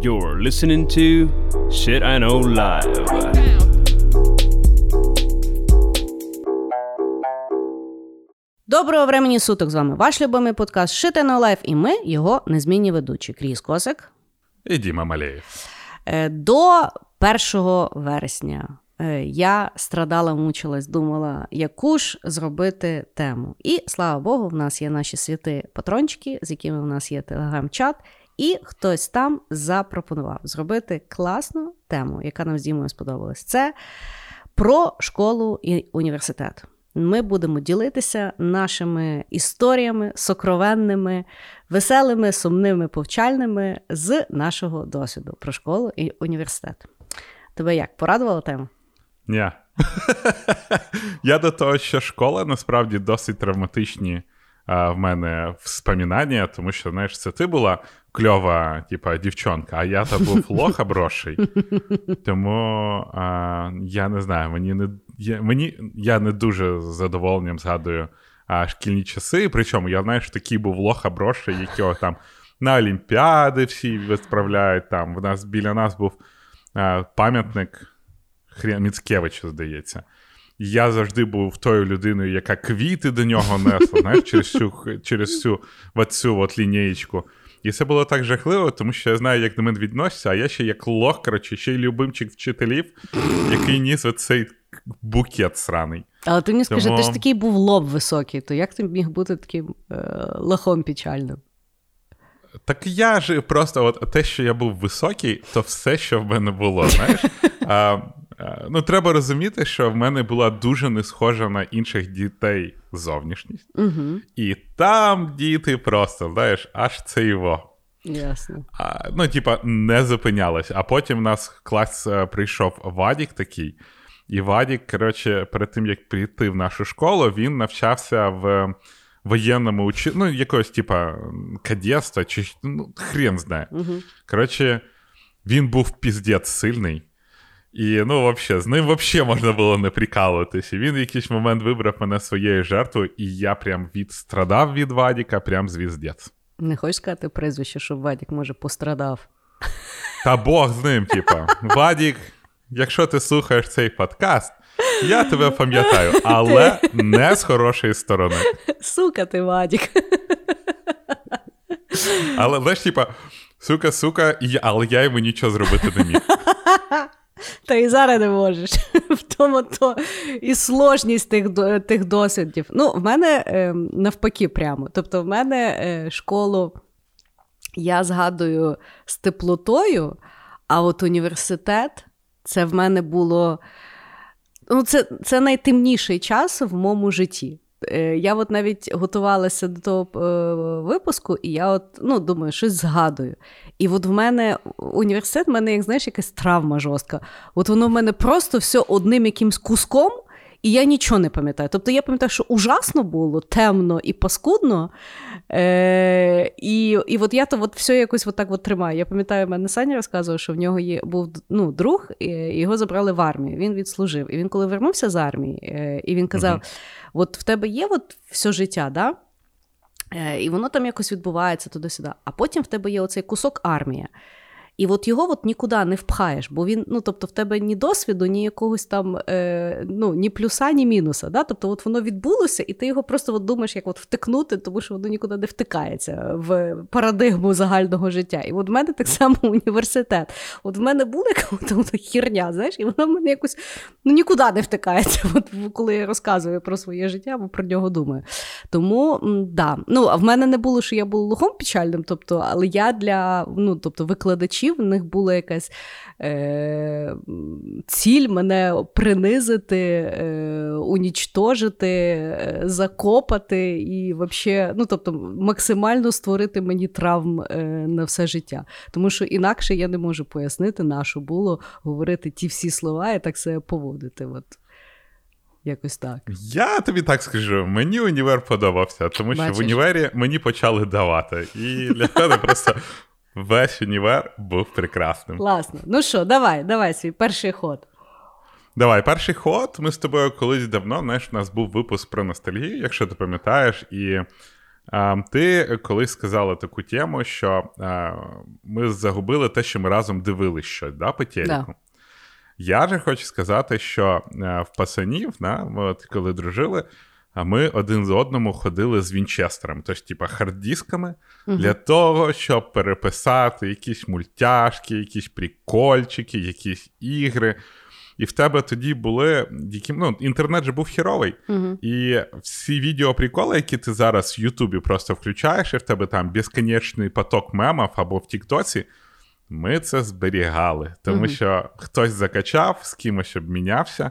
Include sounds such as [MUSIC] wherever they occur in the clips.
You're listening to Shit I Know Live. Доброго времені суток з вами ваш любимий подкаст Shit I Know Live і ми його незмінні ведучі. Кріс Косик. І Діма Малеєв. Е, До 1 вересня е, я страдала, мучилась, думала, яку ж зробити тему. І слава Богу, в нас є наші святи патрончики, з якими в нас є телеграм-чат. І хтось там запропонував зробити класну тему, яка нам з Дімою сподобалась. Це про школу і університет. Ми будемо ділитися нашими історіями, сокровенними, веселими, сумними, повчальними з нашого досвіду про школу і університет. Тебе як порадувала тема? Ні. [LAUGHS] Я до того, що школа насправді досить травматичні а, в мене вспоминання, тому що, знаєш, це ти була кльова, типа, дівчонка, а я то був [LAUGHS] лоха броший. Тому а, я не знаю, мені не я, мені, я не дуже з задоволенням згадую а, шкільні часи. Причому я знаєш, такий був лоха броший, якого там на Олімпіади всі відправляють. Там в нас біля нас був а, пам'ятник Хрен Міцкевича, здається. Я завжди був тою людиною, яка квіти до нього несла, знаєш, через всю через всю оцю от лінієчку. І це було так жахливо, тому що я знаю, як до мене відносяться, а я ще як лох, коротше, ще й любимчик вчителів, який ніс оцей букет сраний. Але ти мені скажи, Тому- ти ж такий був лоб високий, то як ти міг бути таким е, лохом печальним? Так я ж просто, от те, що я був високий, то все, що в мене було, знаєш. [LAUGHS] А, ну, треба розуміти, що в мене була дуже не схожа на інших дітей зовнішність. Угу, І там діти просто, знаєш, аж це його. ясно. А, ну, типа, не зупинялось. А потім в нас в клас е, прийшов Вадік такий. І Вадік, коротше, перед тим, як прийти в нашу школу, він навчався в воєнному учі... ну, якогось, типа, кадетства, чи ну, хрен знає. Угу. Коротше, він був піздець сильний. І, ну, взагалі, з ним взагалі можна було не прикалуватись. І він в якийсь момент вибрав мене своєю жертвою, і я прям відстрадав від Вадіка, прям звіздець. Не хочеш сказати прізвище, щоб Вадік, може, пострадав? Та Бог з ним, типа. Вадік, якщо ти слухаєш цей подкаст, я тебе пам'ятаю, але не з хорошої сторони. Сука ти, Вадік. Але знаєш, типа, сука, сука, але я йому нічого зробити не міг. [LAUGHS] Та і зараз не можеш. [LAUGHS] В тому то і сложність тих, тих досвідів. Ну, в мене е, навпаки, прямо. Тобто, в мене е, школу я згадую з теплотою, а от університет це в мене було. Ну, це, це найтемніший час в моєму житті. Е, Я от навіть готувалася до того е, випуску, і я от, ну, думаю, щось згадую. І от в мене університет, в мене, як знаєш, якась травма жорстка. От воно в мене просто все одним якимсь куском, і я нічого не пам'ятаю. Тобто я пам'ятаю, що ужасно було, темно і паскудно. Е, і, і от я то от все якось от так от тримаю. Я пам'ятаю, мене Саня розказував, що в нього є був ну, друг, і його забрали в армію. Він відслужив. І він, коли вернувся з армії, е, і він казав: Мгм. От в тебе є от все життя, да? Е, І воно там якось відбувається туди-сюди. А потім в тебе є оцей кусок армія. І от його от нікуди не впхаєш, бо він, ну тобто, в тебе ні досвіду, ні якогось там е, ну, ні плюса, ні мінуса. Да? Тобто, от воно відбулося, і ти його просто от думаєш, як от втикнути, тому що воно нікуди не втикається в парадигму загального життя. І от в мене так само [LAUGHS] університет. От в мене була якась хірня, знаєш, і вона в мене якось ну, нікуди не втикається, [LAUGHS] от, коли я розказую про своє життя або про нього думаю. Тому да. Ну, а в мене не було, що я була лохом печальним, тобто, але я для ну, тобто, викладачів, в них була якась е, ціль мене принизити, е, унічтожити, е, закопати і вообще, ну, тобто, максимально створити мені травм е, на все життя. Тому що інакше я не можу пояснити, на що було говорити ті всі слова і так себе поводити. От. Якось так. Я тобі так скажу, мені універ подобався, тому що Бачиш. в універі мені почали давати. І для мене просто весь універ був прекрасним. Класно. Ну що, давай, давай свій перший ход. Давай, перший ход. Ми з тобою колись давно, знаєш, у нас був випуск про ностальгію, якщо ти пам'ятаєш, і А, Ти колись сказала таку тему, що а, ми загубили те, що ми разом дивились щось да, по телеку. Да. Я же хочу сказати, що а, в пацанів, да, ми от коли дружили, а ми один з одному ходили з Вінчестером, тобто, типа, хард-дисками, для того, щоб переписати якісь мультяшки, якісь прикольчики, якісь ігри. І в тебе тоді були які, ну, інтернет же був херовий. Угу. І всі відеоприколи, які ти зараз в Ютубі просто включаєш, і в тебе там безконечний поток мемів або в Тіктоці, ми це зберігали. Тому що хтось закачав, з кимось обмінявся,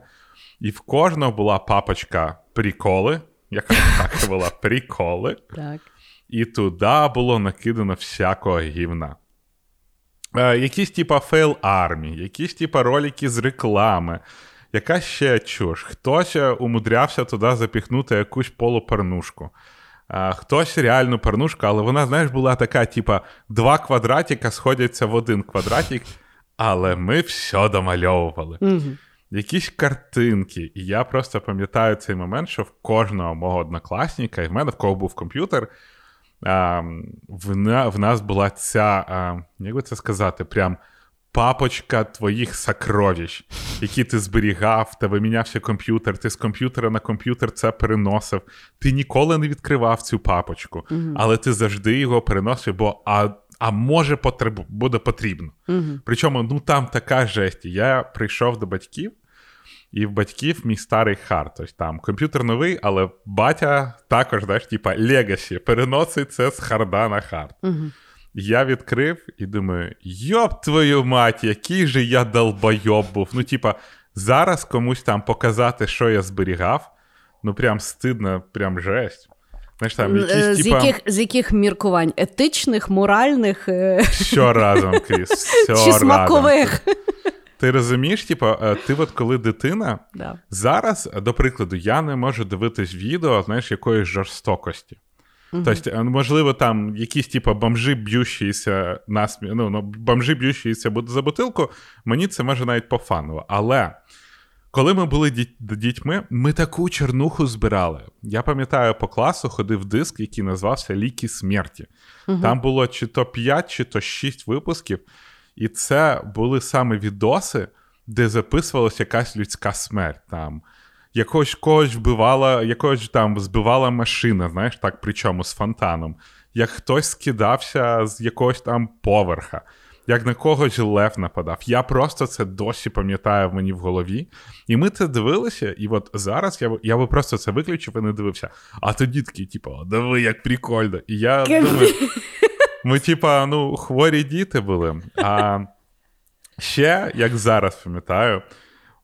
і в кожного була папочка приколи, яка так була [LAUGHS] приколи, Так. і туди було накидано всякого гівна. Е, якісь типа fail армії, якісь типа ролики з реклами, яка ще чуш. Хтось е, умудрявся туди запіхнути якусь полупарнушку. Е, хтось реальну парнушку, але вона, знаєш, була така, типа, два квадратика сходяться в один квадратик, але ми все домальовували. Угу. Якісь картинки. І я просто пам'ятаю цей момент, що в кожного мого однокласника, і в мене в кого був комп'ютер, а, в, в нас була ця, а, як би це сказати, прям папочка твоїх сокровищ, які ти зберігав, тебе мінявся комп'ютер, ти з комп'ютера на комп'ютер це переносив. Ти ніколи не відкривав цю папочку, але ти завжди його переносив, бо а, а може потреб, буде потрібно. Угу. Причому ну там така жесть. Я прийшов до батьків, і в батьків мій старий hard. Тобто там комп'ютер новий, але батя також, знаєш, типа legacy, переносить це з hard а на hard. Угу. Я відкрив і думаю: йоп твою мать, який же я долбойоб був. Ну, типа, зараз комусь там показати, що я зберігав, ну прям стидно, прям жесть. Знаєш, там якісь, Е, З типа, яких, з яких міркувань? Етичних, моральних е, все разом, Кріс, [LAUGHS] все чи разом. смакових? Ти розумієш, типа, е, ти от коли дитина, Да. Зараз, до прикладу, я не можу дивитись відео, знаєш, якоїсь жорстокості. Тобто, е, можливо, там якісь типу, бомжи б'ющіся насмі... ну, ну, бомжи б'ющіся за бутилку, мені це може навіть пофаново. Але коли ми були діть- дітьми, ми таку чернуху збирали. Я пам'ятаю, по класу ходив диск, який називався Ліки смерті. Там було чи то 5, чи то 6 випусків, і це були саме відоси, де записувалася якась людська смерть. Там якогось когось вбивала, якогось там збивала машина, знаєш, так, причому з фонтаном. Як хтось скидався з якогось там поверха, як на когось лев нападав. Я просто це досі пам'ятаю в мені в голові. І ми це дивилися, і от зараз я, я би просто це виключив і не дивився. А тоді такий, типу, диви, як прикольно. І я думаю, ми, типа, ну, хворі діти були. А ще, як зараз пам'ятаю,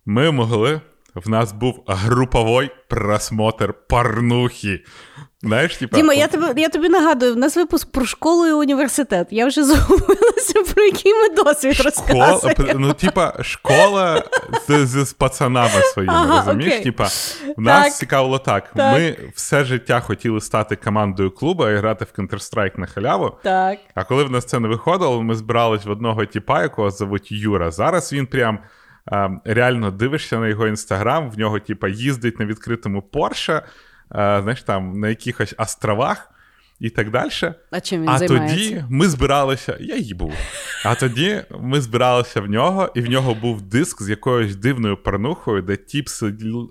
ми могли. В нас був груповий просмотр порнухи. Знаєш, типа, Діма, я тобі, я тобі нагадую, в нас випуск про школу і університет. Я вже [LAUGHS] загубилася, про який ми досвід школа, розказуємо. ну, типа, школа з, з, з пацанами своїми, Ага, розумієш? окей. Типа, в нас Так. цікавило так. Так. Ми все життя хотіли стати командою клубу і грати в Counter-Strike на халяву. Так. А коли в нас це не виходило, ми збирались в одного тіпа, якого звуть Юра. Зараз він прям реально дивишся на його інстаграм, в нього, типа, їздить на відкритому Порше, знаєш, там на якихось островах і так далі. А чим він А займається? тоді ми збиралися, я їбу. А тоді ми збиралися в нього, і в нього був диск з якоюсь дивною порнухою, де тіп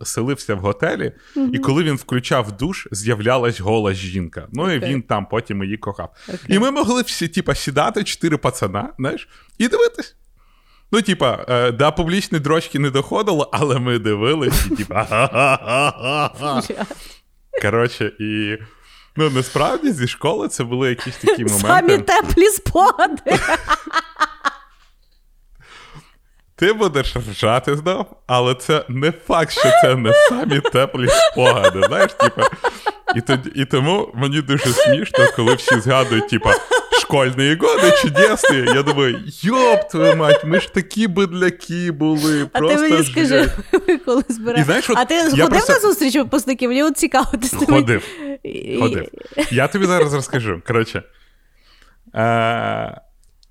селився в готелі, і коли він включав душ, з'являлась гола жінка. Ну і він там потім її кохав. Окей. І ми могли всі, типа, сідати, чотири пацана, знаєш, і дивитись. Ну, типа, е, до публічної дрочки не доходило, але ми дивились, і типа. Коротше, і. Ну, насправді зі школи це були якісь такі моменти. Самі теплі спогади. Ти будеш ржати знов, але це не факт, що це не самі теплі спогади. Знаєш, типа. І, тоді, і тому мені дуже смішно, коли всі згадують, типа, школьні годи чудесні. Я думаю, йоп, твою мать, ми ж такі бидляки були. А просто ти мені скажи, [LAUGHS] ви коли збираєш. І знаєш, от а ти ходив просто- на зустріч випускників? Мені от цікаво, ти Ходив. І- Ходив. Я тобі зараз розкажу. Коротше. Е-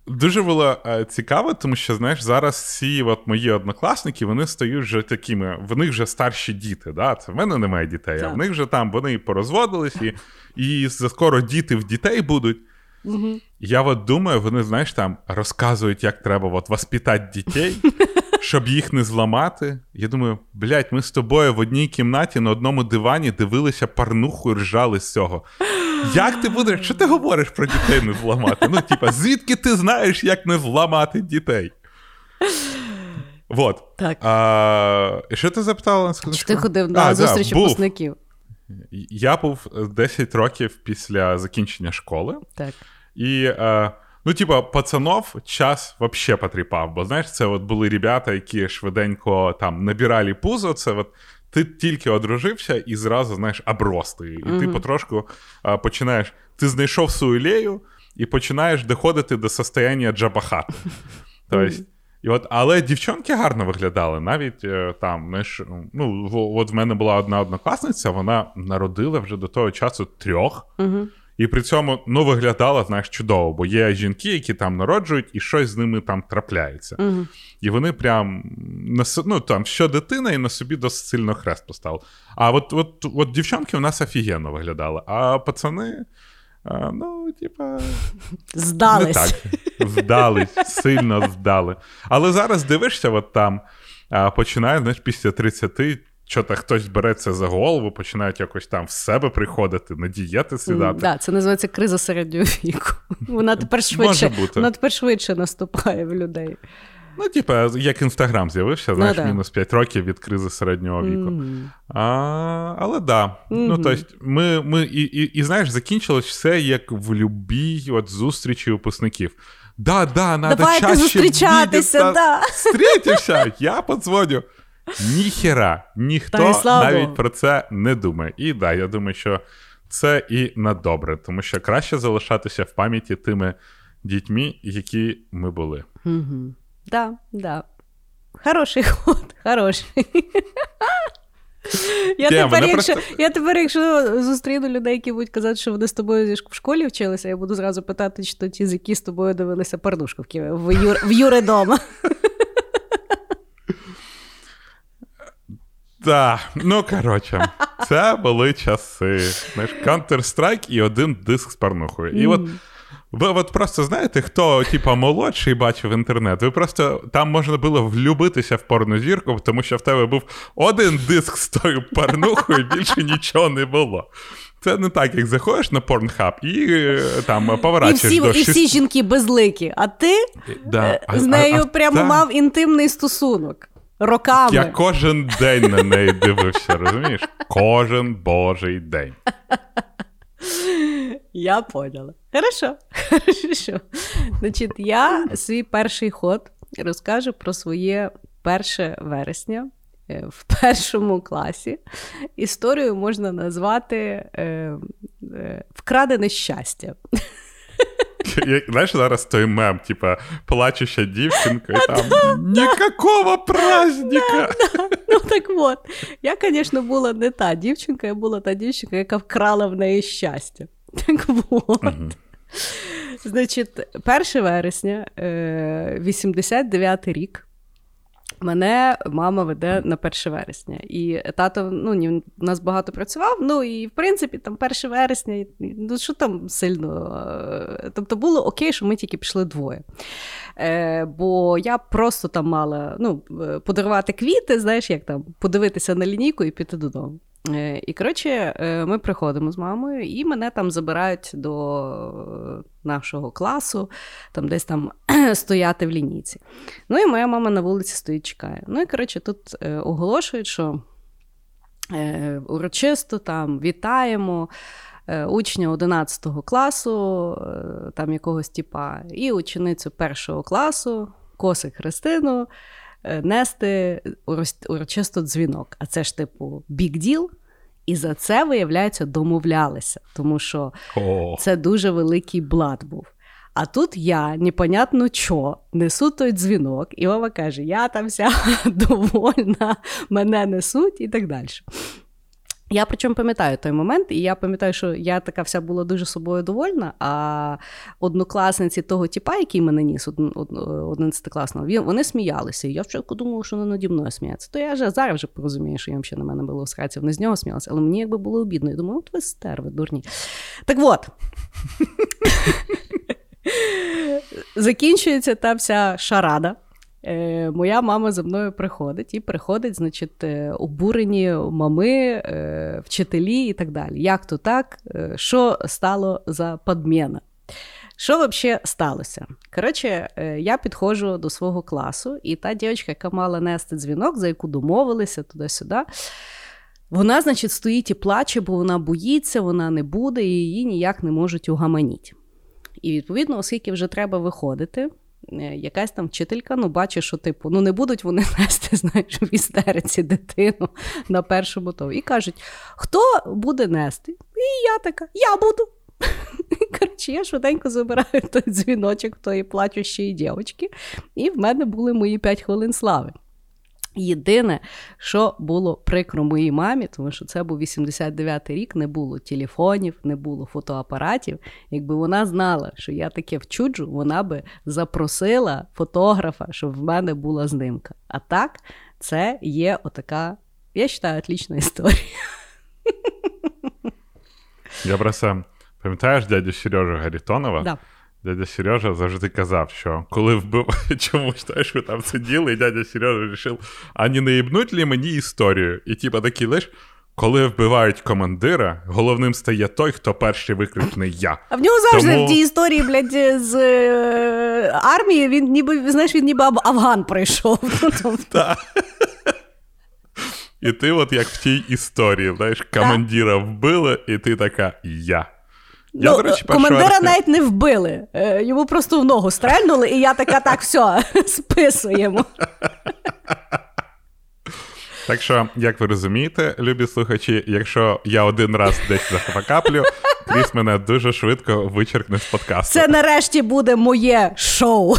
Дуже було цікаво, тому що, знаєш, зараз всі от мої однокласники вони стають вже такими, в них вже старші діти. Да? Це в мене немає дітей, а в них вже там вони порозводились, і і скоро діти в дітей будуть. Угу. Я от думаю, вони, знаєш, там розказують, як треба от воспитати дітей, [LAUGHS] щоб їх не зламати. Я думаю, блядь, ми з тобою в одній кімнаті на одному дивані дивилися парнуху і ржали з цього. Як ти будеш? Що ти говориш про дітей не зламати? Ну, типа, звідки ти знаєш, як не зламати дітей? Вот. Так. А, Що ти запитала? Чи ти ходив на а, зустріч да, випускників? Я був 10 років після закінчення школи. Так. І, е, ну, типа, пацанов час вообще потріпав. Бо знаєш, це от були ребята, які швиденько там набирали пузо. Це от ти тільки одружився і зразу, знаєш, обрости. І mm-hmm. ти потрошку е, починаєш. Ти знайшов свою лею і починаєш доходити до состояння джабахати. [LAUGHS] Тобто, і от, Але дівчонки гарно виглядали. Навіть е, там, знаєш, ну, от в мене була одна однокласниця, вона народила вже до того часу трьох. Uh-huh. І при цьому ну, виглядала, знаєш, чудово, бо є жінки, які там народжують, і щось з ними там трапляється. Uh-huh. І вони прям ну, там, що дитина, і на собі досить сильно хрест поставили. А от от, от дівчонки у нас офігенно виглядали, а пацани. А, Ну, типа. Здались. Не так. Здались, сильно здали. Але зараз дивишся, от там починає, знаєш, після 30 що-то хтось береться за голову, починають якось там в себе приходити, на дієти сідати. Так, це називається криза середнього віку. [LAUGHS] Вона тепер швидше вона тепер швидше наступає в людей. Ну, типа, як інстаграм з'явився, ну знаєш, ну, мінус 5 років від кризи середнього віку. Mm-hmm. А, Але да. Mm-hmm. Ну, тобто, ми, ми, і, і, і знаєш, закінчилось все як в любій от зустрічі випускників. Да, да, надо Давайте чаще зустрічатися, да. [LAUGHS] Встретився, я подзвоню. Ніхера, ніхто навіть про це не думає. І да, я думаю, що це і на добре, тому що краще залишатися в пам'яті тими дітьми, які ми були. Угу. Да, да. Хороший ход, хороший. Я Тем, тепер, якщо просто... я тепер, якщо зустріну людей, які будуть казати, що вони з тобою в школі вчилися, я буду зразу питати, чи то ті, з які з тобою дивилися порнушку в, в, Юр... в Юри дома. Так, ну коротше, це були часи. Знаєш, Counter-Strike і один диск з порнухою. І от ви от просто знаєте, хто типа молодший бачив інтернет, ви просто там можна було влюбитися в порнозірку, тому що в тебе був один диск з тою порнухою, більше нічого не було. Це не так, як заходиш на порнхаб і е, там поворачуєш і всі, до І всі жінки безликі, а ти да. Е, з нею а, а, прямо та... мав інтимний стосунок. Роками. Я кожен день на неї дивився, розумієш? Кожен божий день. Я поняла. Хорошо. Хорошо. Значить, я свій перший ход розкажу про своє 1 вересня е, в першому класі. Історію можна назвати е, е, Вкрадене щастя. [LAUGHS] Знаєш, зараз той мем, типа плачуща дівчинка, і там ніякого праздника. Ну так от. Я, звісно, була не та дівчинка, я була та дівчинка, яка вкрала в неї щастя. Так от. Значить, 1 вересня, 89 рік. Мене мама веде на 1 вересня. І тато ну, у нас багато працював. Ну і в принципі, там 1 вересня, ну що там сильно. Е, тобто було окей, що ми тільки пішли двоє. Е, Бо я просто там мала ну, е, подарувати квіти, знаєш, як там, подивитися на лінійку і піти додому. Е, і коротше, е, ми приходимо з мамою, і мене там забирають до нашого класу, там десь там [CLEARS THROAT] стояти в лінійці. Ну і моя мама на вулиці стоїть, чекає. Ну і коротше, тут е, оголошують, що урочисто там вітаємо. Учня 11 класу, там якогось типа, і ученицю першого класу, Косик Христину, нести урочисто дзвінок. А це ж, типу, big deal. І за це, виявляється, домовлялися, тому що oh. це дуже великий блат був. А тут я, непонятно що, несу той дзвінок, і мама каже: Я там вся [LAUGHS] довольна, мене несуть і так далі. Я причому пам'ятаю той момент, і я пам'ятаю, що я така вся була дуже собою довольна. А однокласниці того типа, який мене ніс, одинадцятикласного, вони сміялися. І я спочатку думала, що вони наді мною сміються. То я вже зараз вже порозумію, що їм ще на мене було в сраці, вони з нього сміялися, але мені якби було обідно. Я думаю, от ви стерви, дурні. Так от. [LAUGHS] Закінчується та вся шарада. Е, Моя мама за мною приходить і приходить, значить, е, обурені мами, е, вчителі і так далі. Як то так? Е, що стало за подміна? Що взагалі сталося? Коротше, е, я підходжу до свого класу, і та дівчинка, яка мала нести дзвінок, за яку домовилися туди-сюди. Вона, значить, стоїть і плаче, бо вона боїться, вона не буде, і її ніяк не можуть угаманіти. І відповідно, оскільки вже треба виходити, якась там вчителька, ну, бачить, що типу, ну не будуть вони [LAUGHS] нести, знаєш, в істериці дитину на першому тому. І кажуть, хто буде нести? І я така, я буду. [LAUGHS] Коротше, я швиденько забираю той дзвіночок тої плачущої дівчинки, і в мене були мої 5 хвилин слави. Єдине, що було прикро моїй мамі, тому що це був 89-й рік, не було телефонів, не було фотоапаратів. Якби вона знала, що я таке вчуджу, вона би запросила фотографа, щоб в мене була знимка. А так, це є отака, я вважаю, отлічна історія. Я просто пам'ятаєш дядю Сережу Гарітонова? Да. Дядя Сережа завжди казав, що коли вбив, [LAUGHS] чому знаєш, ви там сиділи, і дядя Сережа вирішив, а не наїбнуть ли мені історію? І типа такий лиш, коли вбивають командира, головним стає той, хто перший викрикне я. А в нього завжди Тому... в тій історії, блядь, з е, армії, він ніби знаєш, він ніби Афган прийшов. [LAUGHS] Так. І ти, от як в тій історії, знаєш, командира вбили, і ти така я. Я, ну, до речі, Командира раз... навіть не вбили. Е, йому просто в ногу стрельнули, і я така, так, все, [LAUGHS] списуємо. [LAUGHS] Так що, як ви розумієте, любі слухачі, якщо я один раз десь захапаклю, [LAUGHS] Кріс мене дуже швидко вичеркне з подкасту. Це нарешті буде моє шоу.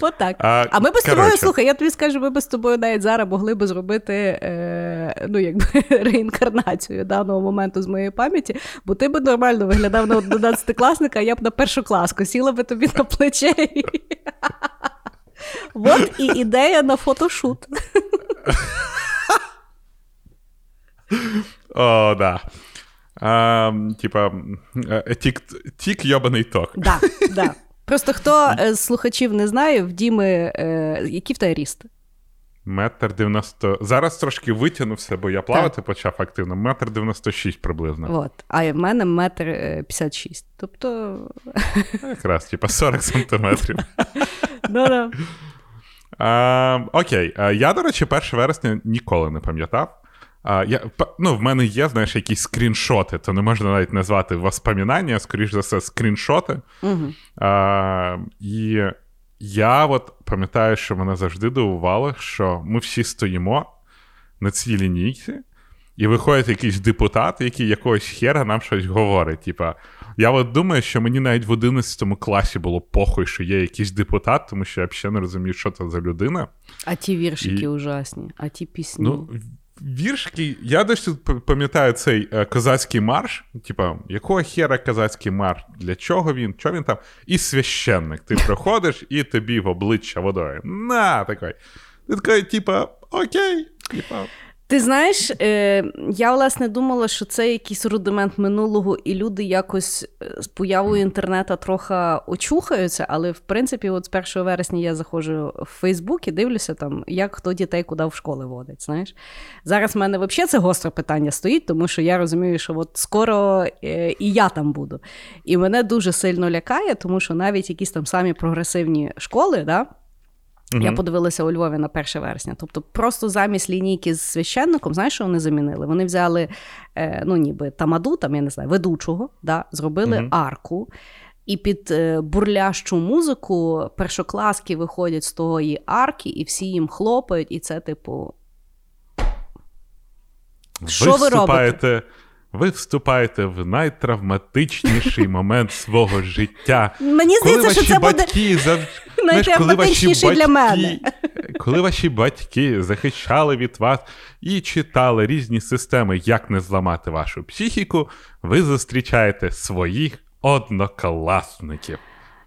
Отак. А а ми би з тобою, слухай, я тобі скажу, ми би з тобою навіть зараз могли би зробити е, ну, якби, [LAUGHS] реінкарнацію даного моменту з моєї пам'яті, бо ти би нормально виглядав на 11 класника, а я б на першу класку сіла би тобі на плече. [LAUGHS] От і ідея на фотошут. [LAUGHS] О, да. А, Типа, е, тік, тік йобаний ток. Да, да. Просто хто е, з слухачів не знає, в Діми, е, який в тебе ріст? Метр 90. Зараз трошки витягнувся, бо я плавати так. почав активно. Метр 96 приблизно. От. А в мене метр 56. Тобто. Якраз, типа 40 сантиметрів. [LAUGHS] Окей. Я, до речі, 1 вересня ніколи не пам'ятав. А, я, ну, В мене є, знаєш, якісь скріншоти, то не можна навіть назвати воспоминання, скоріш за все, скріншоти. Угу. А, І я от пам'ятаю, що мене завжди дивувало, що ми всі стоїмо на цій лінійці, і виходить якийсь депутат, який якогось хера нам щось говорить. Типа, я от думаю, що мені навіть в 11 класі було похуй, що є якийсь депутат, тому що я взагалі не розумію, що це за людина. А ті віршики і... ужасні, а ті пісні. Ну, Віршки, я досі пам'ятаю цей е, козацький марш. Типа, якого хера козацький марш? Для чого він? Чого він там? І священник. Ти приходиш і тобі в обличчя водою. На, такий. Ти такий, типа, окей. Типа, ти знаєш, е, я власне думала, що це якийсь рудимент минулого, і люди якось е, з появою інтернету трохи очухаються, але в принципі, от з 1 вересня я заходжу в Фейсбук і дивлюся, там, як хто дітей куди в школи водить. знаєш. Зараз в мене взагалі це гостре питання стоїть, тому що я розумію, що от скоро е, і я там буду. І мене дуже сильно лякає, тому що навіть якісь там самі прогресивні школи, да, Угу. Я подивилася у Львові на 1 вересня. Тобто, просто замість лінійки з священником, знаєш, що вони замінили? Вони взяли е, ну, ніби тамаду, там я не знаю, ведучого, да, зробили угу. арку. І під е, бурлящу музику першокласки виходять з тої арки, і всі їм хлопають, і це, типу. Ви що ви робите? Ви вступаєте в найтравматичніший момент свого життя. Мені здається, що це батьки буде найтравматичніший для мене. коли ваші батьки захищали від вас і читали різні системи, як не зламати вашу психіку, ви зустрічаєте своїх однокласників.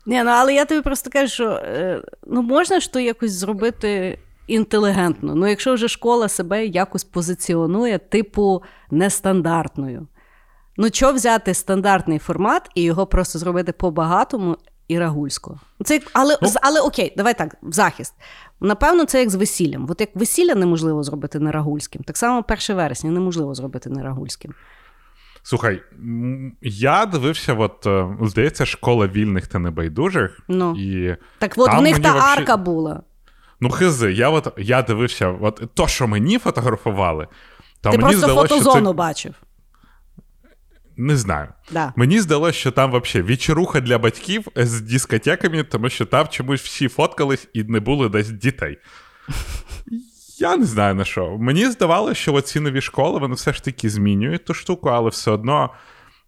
Ні, ну але я тобі просто кажу, що е, ну можна ж то якось зробити інтелігентно. Ну, якщо вже школа себе якось позиціонує, типу, нестандартною. Ну, що взяти стандартний формат і його просто зробити по-багатому і рагульсько? Це але, Ну. але окей, давай так, в захист. Напевно, це як з весіллям. От як весілля неможливо зробити не рагульським, так само 1 вересня неможливо зробити не рагульським. Слухай, я дивився, от, е, здається, школа вільних та небайдужих. Ну. І Так от Там в них та вообще- арка була. Ну, хизи, я от я дивився, от то, що мені фотографували, то Ти мені просто здалося, фотозону що це... бачив. Не знаю. Да. Мені здалося, що там взагалі вечоруха для батьків з дискотеками, тому що там чомусь всі фоткались і не було десь дітей. Я не знаю на що. Мені здавалося, що оці нові школи вони все ж таки змінюють ту штуку, але все одно.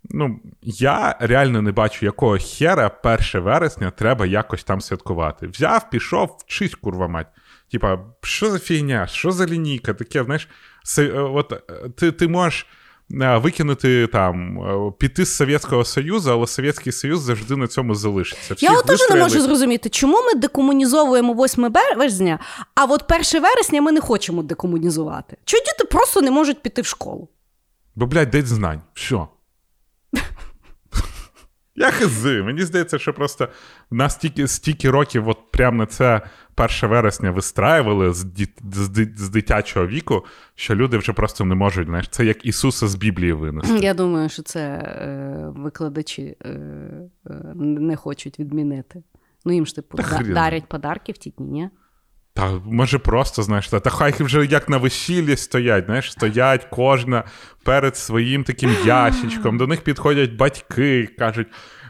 Ну, я реально не бачу, якого хера 1 вересня треба якось там святкувати. Взяв, пішов, вчись, курва мать. Типа, що за фігня, що за лінійка? Таке, знаєш, се- е, от е, ти, ти можеш е, викинути там, піти з Совєтського Союзу, але Совєтський Союз завжди на цьому залишиться. Я от теж не можу зрозуміти, чому ми декомунізовуємо 8 березня, а от 1 вересня ми не хочемо декомунізувати. Чому діти просто не можуть піти в школу? Бо, блядь, день знань. Що? Я хизи. Мені здається, що просто в нас стільки, стільки років, от прямо на це 1 вересня вистраювали з, ді, з, ди- з дитячого віку, що люди вже просто не можуть. Знаєш, це як Ісуса з Біблії винести. Я думаю, що це е, викладачі е, е, не хочуть відмінити. Ну, їм ж типу да- дарять подарки в ті дні, ні? Та може просто, знаєш, та, та хай вже як на весіллі стоять, знаєш, стоять кожна перед своїм таким [GASPS] ящичком. До них підходять батьки, кажуть.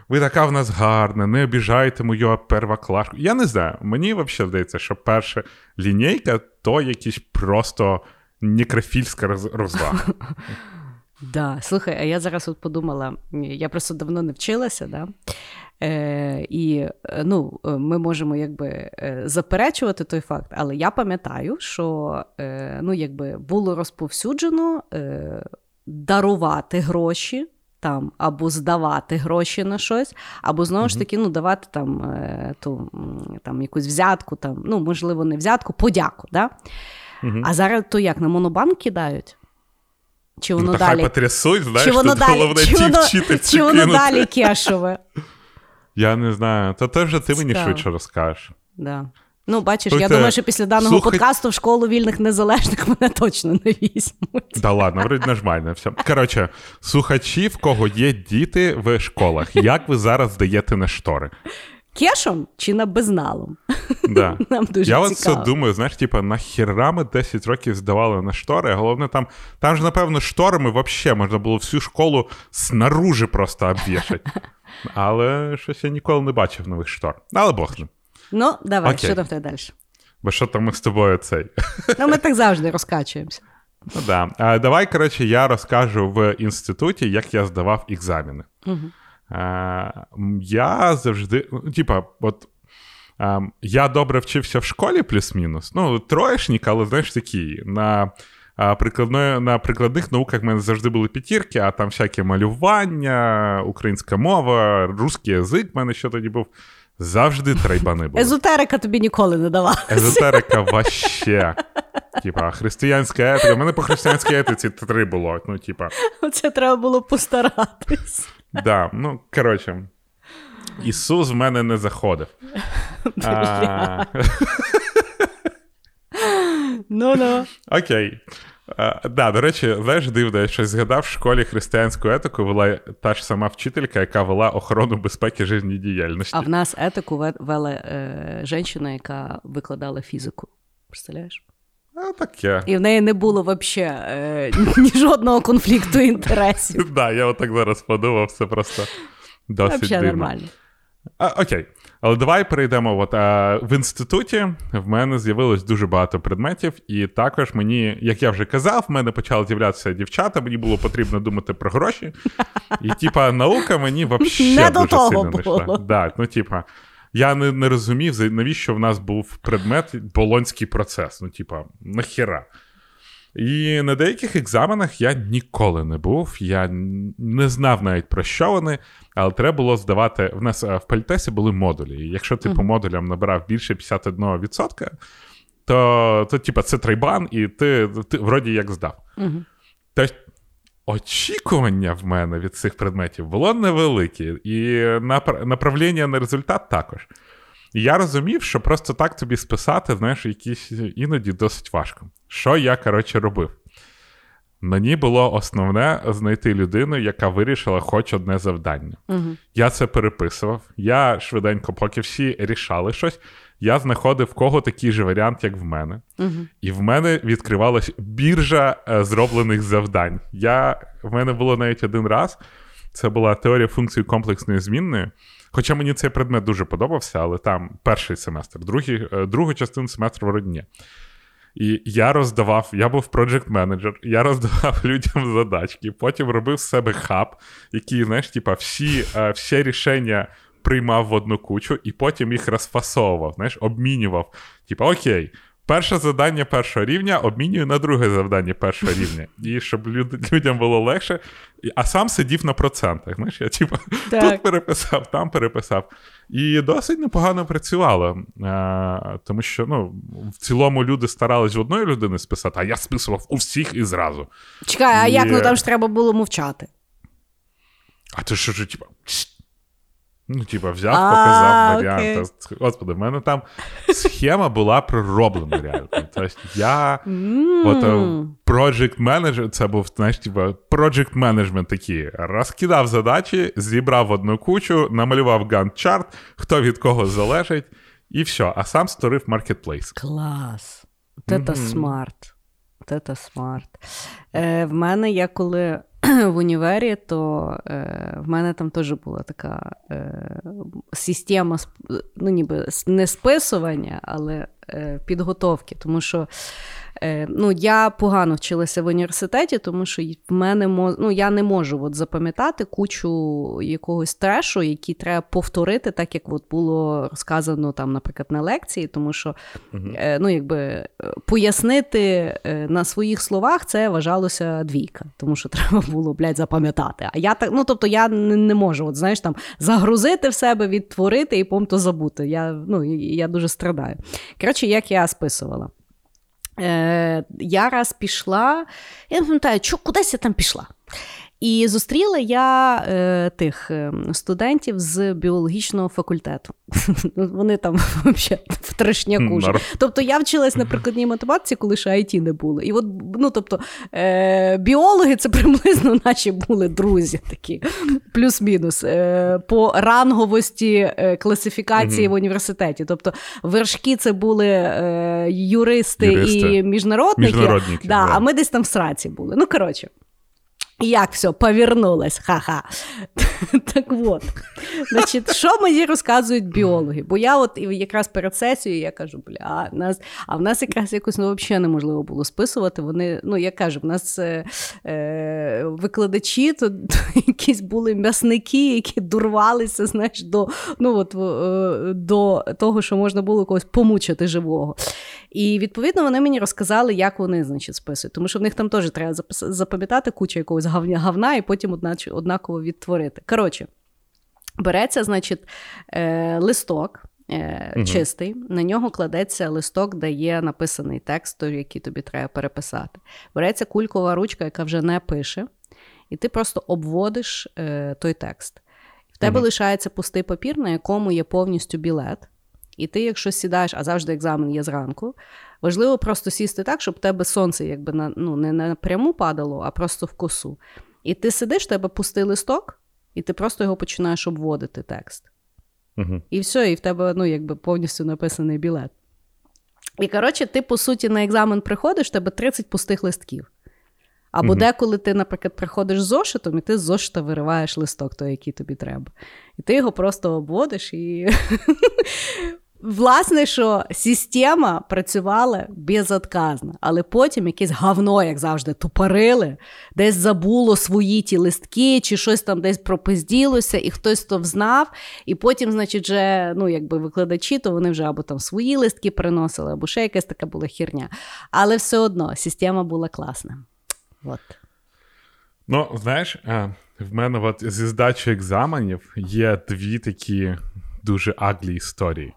Ви така в нас гарна, не обіжайте мою первоклашку. Я не знаю. Мені взагалі здається, що перша лінійка то якісь просто некрофільська розвага. [LAUGHS] Да. Слухай, а я зараз от подумала, я просто давно не вчилася, да? Е, і е, ну, е, ми можемо якби е, заперечувати той факт, але я пам'ятаю, що е, ну, якби було розповсюджено е, дарувати гроші. Там, або здавати гроші на щось, або знову ж таки ну, давати там, е, ту, там якусь взятку, там, ну, можливо, не взятку, подяку. Да? Мгм. А зараз то як на монобанк кидають? Чи воно Ну, далі потрясуть, знаєш, чи воно далі, головне чи воно, чи воно далі кешове? Я не знаю. То теж ти мені Цікаво. швидше розкажеш. Да. Ну, бачиш, Слухайте, я думаю, що після даного слухай- подкасту в школу вільних незалежних [LAUGHS] мене точно не візьмуть. Да ладно, вроді нормально все. Коротше, слухачі, в кого є діти в школах, як ви зараз здаєте на штори? Кешом чи на безналом? Да. [LAUGHS] Нам дуже Я от цікаво. все думаю, знаєш, типа, нахіра ми 10 років здавали на штори, головне там, там ж, напевно, шторами взагалі можна було всю школу снаружи просто обвішати. Але щось я ніколи не бачив нових штор. Але Бог же. Ну, давай, Окей. що там в тебе далі? Бо що там ми з тобою цей. Ну, ми так завжди розкачуємося. Ну, да. а, давай, коротше, я розкажу в інституті, як я здавав екзамени. Угу. Я завжди, ну, типа, от. я добре вчився в школі, плюс-мінус. Ну, троєшник, але знаєш, такий. На, е, прикладної, на прикладних науках в мене завжди були п'ятірки, а там всяке малювання, українська мова, русський язик в мене що тоді був. Завжди трайбани були. Езотерика тобі ніколи не давала. Езотерика ваще. Типа, християнська етика. У мене по християнській етиці три було. Ну, типа, Оце треба було постаратись. да, ну, коротше. Ісус в мене не заходив. А, Ну-ну. окей. А, да, до речі, знаєш, дивно, я щось згадав, в школі християнську етику вела та ж сама вчителька, яка вела охорону безпеки життєдіяльності. А в нас етику вела е, жінка, яка викладала фізику. Представляєш? А, таке. І в неї не було взагалі е, ні жодного конфлікту інтересів. [LAUGHS] Да, я отак зараз подумав, це просто досить Взагалі нормально. А, окей. Але давай перейдемо. От, а, в інституті в мене з'явилось дуже багато предметів, і також мені, як я вже казав, в мене почали з'являтися дівчата, мені було потрібно думати про гроші. І, типа, наука мені взагалі Не до дуже того сильно не йшла. було. Да, ну, типа, Я не не розумів, навіщо в нас був предмет болонський процес. Ну, типа, нахіра. І на деяких екзаменах я ніколи не був, я не знав навіть про що вони, але треба було здавати. В нас е, в пальтесі були модулі. І якщо ти uh-huh. по модулям набирав більше 51%, то, то типа, це трейбан, і ти ти вроді як здав. Uh-huh. Тобто очікування в мене від цих предметів було невелике, і направлення на результат також. І я розумів, що просто так тобі списати, знаєш, якісь іноді досить важко. Що я, коротше, робив? Мені було основне знайти людину, яка вирішила хоч одне завдання. Угу. Я це переписував. Я швиденько, поки всі рішали щось, я знаходив в кого такий же варіант, як в мене. Угу. І в мене відкривалась біржа е, зроблених завдань. Я, В мене було навіть один раз. Це була теорія функції комплексної змінної. Хоча мені цей предмет дуже подобався, але там перший семестр, другий, е, другу частину семестру вроді ні. І я роздавав, я був проджект менеджер, я роздавав [LAUGHS] людям задачки, потім робив з себе хаб, який, знаєш, типа, всі е, всі рішення приймав в одну кучу, і потім їх розфасовував, знаєш, обмінював. Типа, окей, перше завдання першого рівня обмінюю на друге завдання першого рівня. [LAUGHS] І щоб люд, людям було легше. А сам сидів на процентах. Знаєш, я типу, [LAUGHS] тут переписав, там переписав. І досить непогано працювало. А, тому що ну, в цілому люди старались в одної людини списати, а я списував у всіх і зразу. Чекай, а і... як ну там ж треба було мовчати? А то що ж, типа. Ну, типа, взяв, показав варіант. Господи, в мене там схема була пророблена реально. Тобто я от, е, project manager, це був, знаєш, типа, project management такий. Розкидав задачі, зібрав в одну кучу, намалював гант-чарт, хто від кого залежить, і все. А сам створив маркетплейс. Клас. Це smart. Це smart. Е, В мене я коли в універі, то е, в мене там теж була така е, система ну, ніби не списування, але е, підготовки. Тому що ну, Я погано вчилася в університеті, тому що в мене ну, я не можу от запам'ятати кучу якогось трешу, який треба повторити, так як от було розказано там, наприклад, на лекції, тому що угу. ну, якби, пояснити е, на своїх словах це вважалося двійка, тому що [LAUGHS] треба було блядь, запам'ятати. А я так, ну тобто я не, не можу от, знаєш, там, загрузити в себе, відтворити і помто забути. Я ну, я дуже страдаю. Коротше, як я списувала. Е, Я раз пішла, я не пам'ятаю, кудись я там пішла. І зустріла я е, тих е, студентів з біологічного факультету. [LAUGHS] Вони там [LAUGHS] взагалі в трешняку. Тобто я вчилась на прикладній математиці, коли ще IT не було. І от, ну, тобто, е, біологи це приблизно [LAUGHS] наші були друзі такі, плюс-мінус, е, по ранговості е, класифікації в університеті. Тобто вершки це були е, юристи, юристи і міжнародники, міжнародники да, да. а ми десь там в сраці були. Ну, коротше. Як все повернулось, ха-ха. [LAUGHS] Так от, значить, що мені розказують біологи? Бо я от якраз перед сесією я кажу, бля, нас, а в нас якраз якось ну, взагалі неможливо було списувати. Вони, ну я кажу, в нас е, е викладачі, то, то [LAUGHS] якісь були м'ясники, які дурвалися, знаєш, до ну, от, е, до того, що можна було когось помучити живого. І відповідно вони мені розказали, як вони значить, списують. Тому що в них там теж треба запам'ятати кучу якогось гавна, і потім однаково відтворити. Коротше, береться, значить, е, листок. Угу. Чистий, на нього кладеться листок, де є написаний текст, який тобі треба переписати. Береться кулькова ручка, яка вже не пише, і ти просто обводиш е, той текст. В тебе угу. лишається пустий папір, на якому є повністю білет. І ти, якщо сідаєш, а завжди екзамен є зранку, важливо просто сісти так, щоб в тебе сонце якби на, ну, не напряму падало, а просто в косу. І ти сидиш, в тебе пустий листок, і ти просто його починаєш обводити текст. Угу. І все, і в тебе ну, якби повністю написаний білет. І, коротше, ти, по суті, на екзамен приходиш, в тебе 30 пустих листків. Або mm деколи ти, наприклад, приходиш з зошитом, і ти з зошита вириваєш листок, той, який тобі треба. І ти його просто обводиш і [LAUGHS] Власне, що система працювала безотказно, але потім якесь говно, як завжди, тупорили, десь забуло свої ті листки, чи щось там десь пропизділося, і хтось то взнав. І потім, значить, вже ну, якби викладачі, то вони вже або там свої листки приносили, або ще якась така була херня. Але все одно система була класна. От. Ну, знаєш, в мене от зі здачі екзаменів є дві такі дуже аглі історії.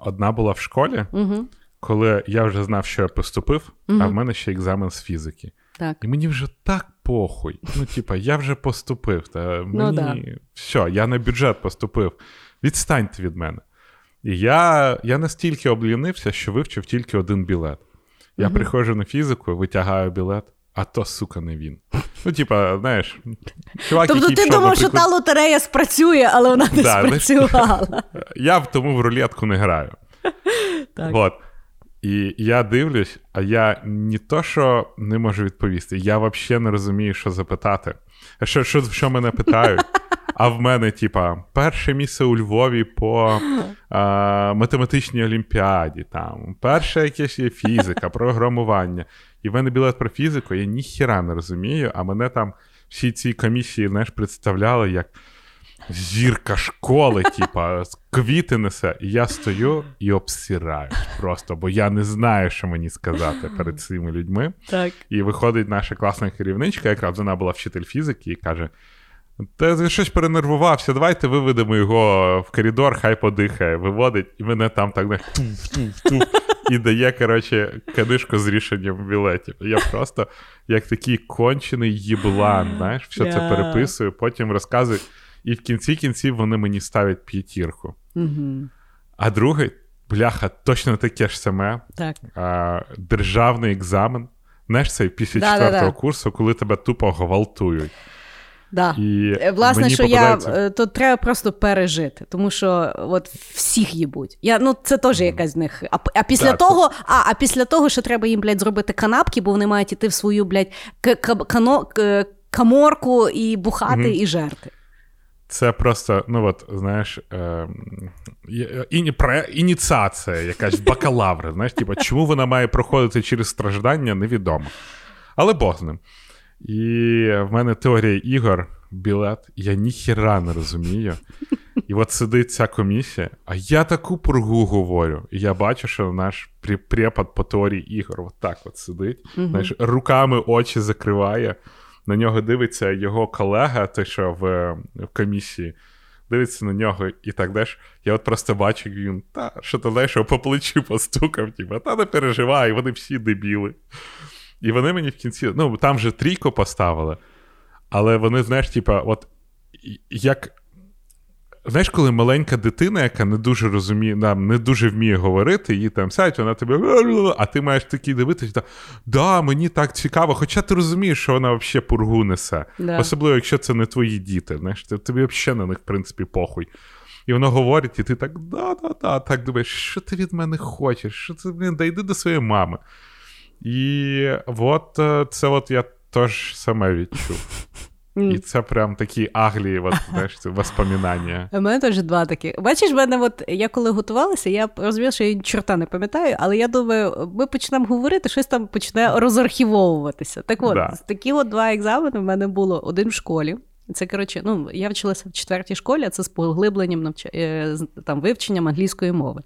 Одна була в школі, угу. коли я вже знав, що я поступив, угу. а в мене ще екзамен з фізики. Так. І мені вже так похуй. Ну, типа, я вже поступив. Та ну мені... Ну, да. Все, я на бюджет поступив. Відстаньте від мене. І я я настільки облінився, що вивчив тільки один білет. Я угу. приходжу на фізику, витягаю білет а то, сука, не він. [LAUGHS] Ну, типа, знаєш, чувак, Тобто який ти думав, що та лотерея спрацює, але вона не да, спрацювала. [LAUGHS] Я тому в рулетку не граю. [LAUGHS] Так. Вот. І я дивлюсь, а я не то, що не можу відповісти, я взагалі не розумію, що запитати. Що що, що мене питають? А в мене, типа, перше місце у Львові по а, математичній олімпіаді, там, перше якесь є фізика, програмування. І в мене білет про фізику, я ніхіра не розумію, а мене там всі ці комісії знаєш, представляли як зірка школи, типа, квіти несе. І я стою і обсираю просто, бо я не знаю, що мені сказати перед цими людьми. Так. І виходить наша класна керівничка, якраз вона була вчитель фізики, і каже: Та щось перенервувався, давайте виведемо його в коридор, хай подихає, виводить, і мене там так не туф-туф-туф і дає, коротше, книжку з рішенням білетів. Я просто як такий кончений їблан, знаєш, все yeah. це переписую, потім розказую. І в кінці кінців вони мені ставлять п'ятірку. Mm-hmm. А другий, бляха, точно таке ж саме. Так. А, Державний екзамен. Знаєш, цей після да, четвертого да, курсу, коли тебе тупо гвалтують. Да. І е, Власне, мені що попадається... я е, то треба просто пережити, тому що от всіх їбуть. Я, ну, Це теж якась з них. А а після так, того, це... а, а після того, що треба їм, блядь, зробити канапки, бо вони мають іти в свою, блядь, кано, каморку і бухати, угу. і жерти. Це просто, ну от, знаєш, е, іні, ініціація якась бакалавра. Знаєш, типу, чому вона має проходити через страждання, невідомо. Але Бог з ним. І в мене теорія ігор, білет, я ніхіра не розумію. І от сидить ця комісія, а я таку пургу говорю. І я бачу, що наш препод по теорії ігор от так от сидить, uh знаєш, руками очі закриває. На нього дивиться його колега, той, що в, в комісії, дивиться на нього і так далі. Я от просто бачу, як він, та, що ти знаєш, по плечі постукав, типу, та не переживай, вони всі дебіли. І вони мені в кінці, ну, там вже трійку поставили, але вони, знаєш, типа, от як. Знаєш, коли маленька дитина, яка не дуже розуміє, нам не дуже вміє говорити, її там сядь, вона тебе, а ти маєш такий дивитися, та, да, мені так цікаво, хоча ти розумієш, що вона взагалі пургу несе. Да. Особливо, якщо це не твої діти. знаєш, Тобі взагалі на них, в принципі, похуй. І воно говорить, і ти так, да-да-да, так думаєш, що ти від мене хочеш? Що це, блін, да йди до своєї мами. І от е, це от я теж саме відчув. І це прям такі аглі, от, знаєш, це воспоминання. [LAUGHS] У мене теж два такі. Бачиш, мене, от я коли готувалася, я розуміла, що я чорта не пам'ятаю, але я думаю, ми почнемо говорити, щось там почне розархівовуватися. Так от, да. такі от два екзамени в мене було один в школі. Це коротше, ну я вчилася в четвертій школі, а це з поглибленням навч... Е, там вивченням англійської мови.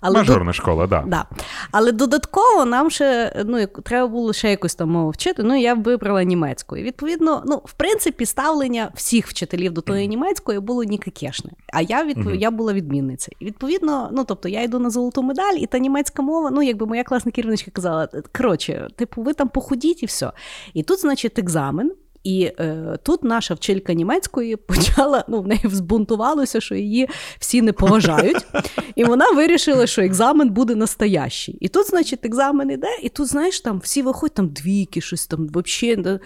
Але Мажорна до... школа, да. да. Але додатково нам ще ну, треба було ще якусь там мову вчити. Ну я вибрала німецьку. І відповідно, ну в принципі, ставлення всіх вчителів до тої німецької було нікакешне. А я відпов... mm-hmm. я була відмінниця. І відповідно, ну тобто я йду на золоту медаль, і та німецька мова, ну якби моя класна керівничка казала, коротше, типу, ви там походіть і все. І тут, значить, екзамен. І е, тут наша вчителька німецької почала, ну, в неї взбунтувалося, що її всі не поважають. І вона вирішила, що екзамен буде настоящий. І тут, значить, екзамен іде, і тут, знаєш, там всі виходять, там двійки, щось там взагалі.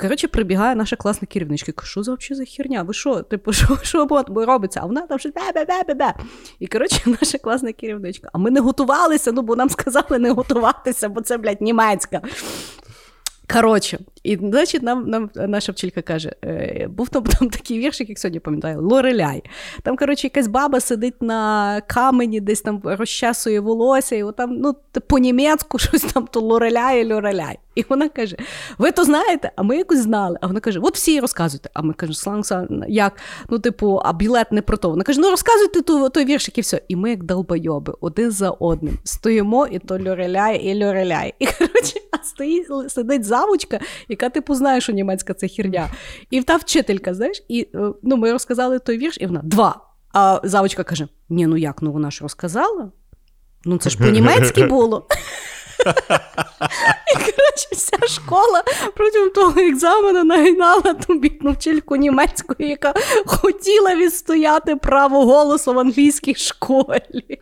Коротше, прибігає наша класна керівничка. Каже, що за взагалі за херня? Ви що? Типу, що що робиться? А вона там щось бе-бе-бе-бе-бе. І коротше, наша класна керівничка. А ми не готувалися, ну бо нам сказали не готуватися, бо це, блядь, німецька. Коротше, І, значить, нам нам наша вчителька каже: е, був там, там такий віршик, як сьогодні пам'ятаю, Лореляй. Там, коротше, якась баба сидить на камені, десь там розчасує волосся, і там, ну, по-німецьку щось там то Лореляй, Лореляй. І вона каже: Ви то знаєте, а ми якось знали. А вона каже: От всі розказуйте. А ми кажемо, Сланкса, як? Ну, типу, а білет не про то. Вона каже: Ну розказуйте ту, той віршик і все. І ми, як долбойоби, один за одним стоїмо, і то льореляй, і льореляй. І коротше, а стоїть, сидить завучка, яка типу знає, що німецька це херня. І та вчителька, знаєш, і е, ну, ми розказали той вірш, і вона два. А завучка каже: Ні, ну як? Ну вона ж розказала? Ну це ж по-німецьки [LAUGHS] було. І коротше, вся школа протягом того екзамену нагинала ту бідну вчительку німецької, яка хотіла відстояти право голосу в англійській школі.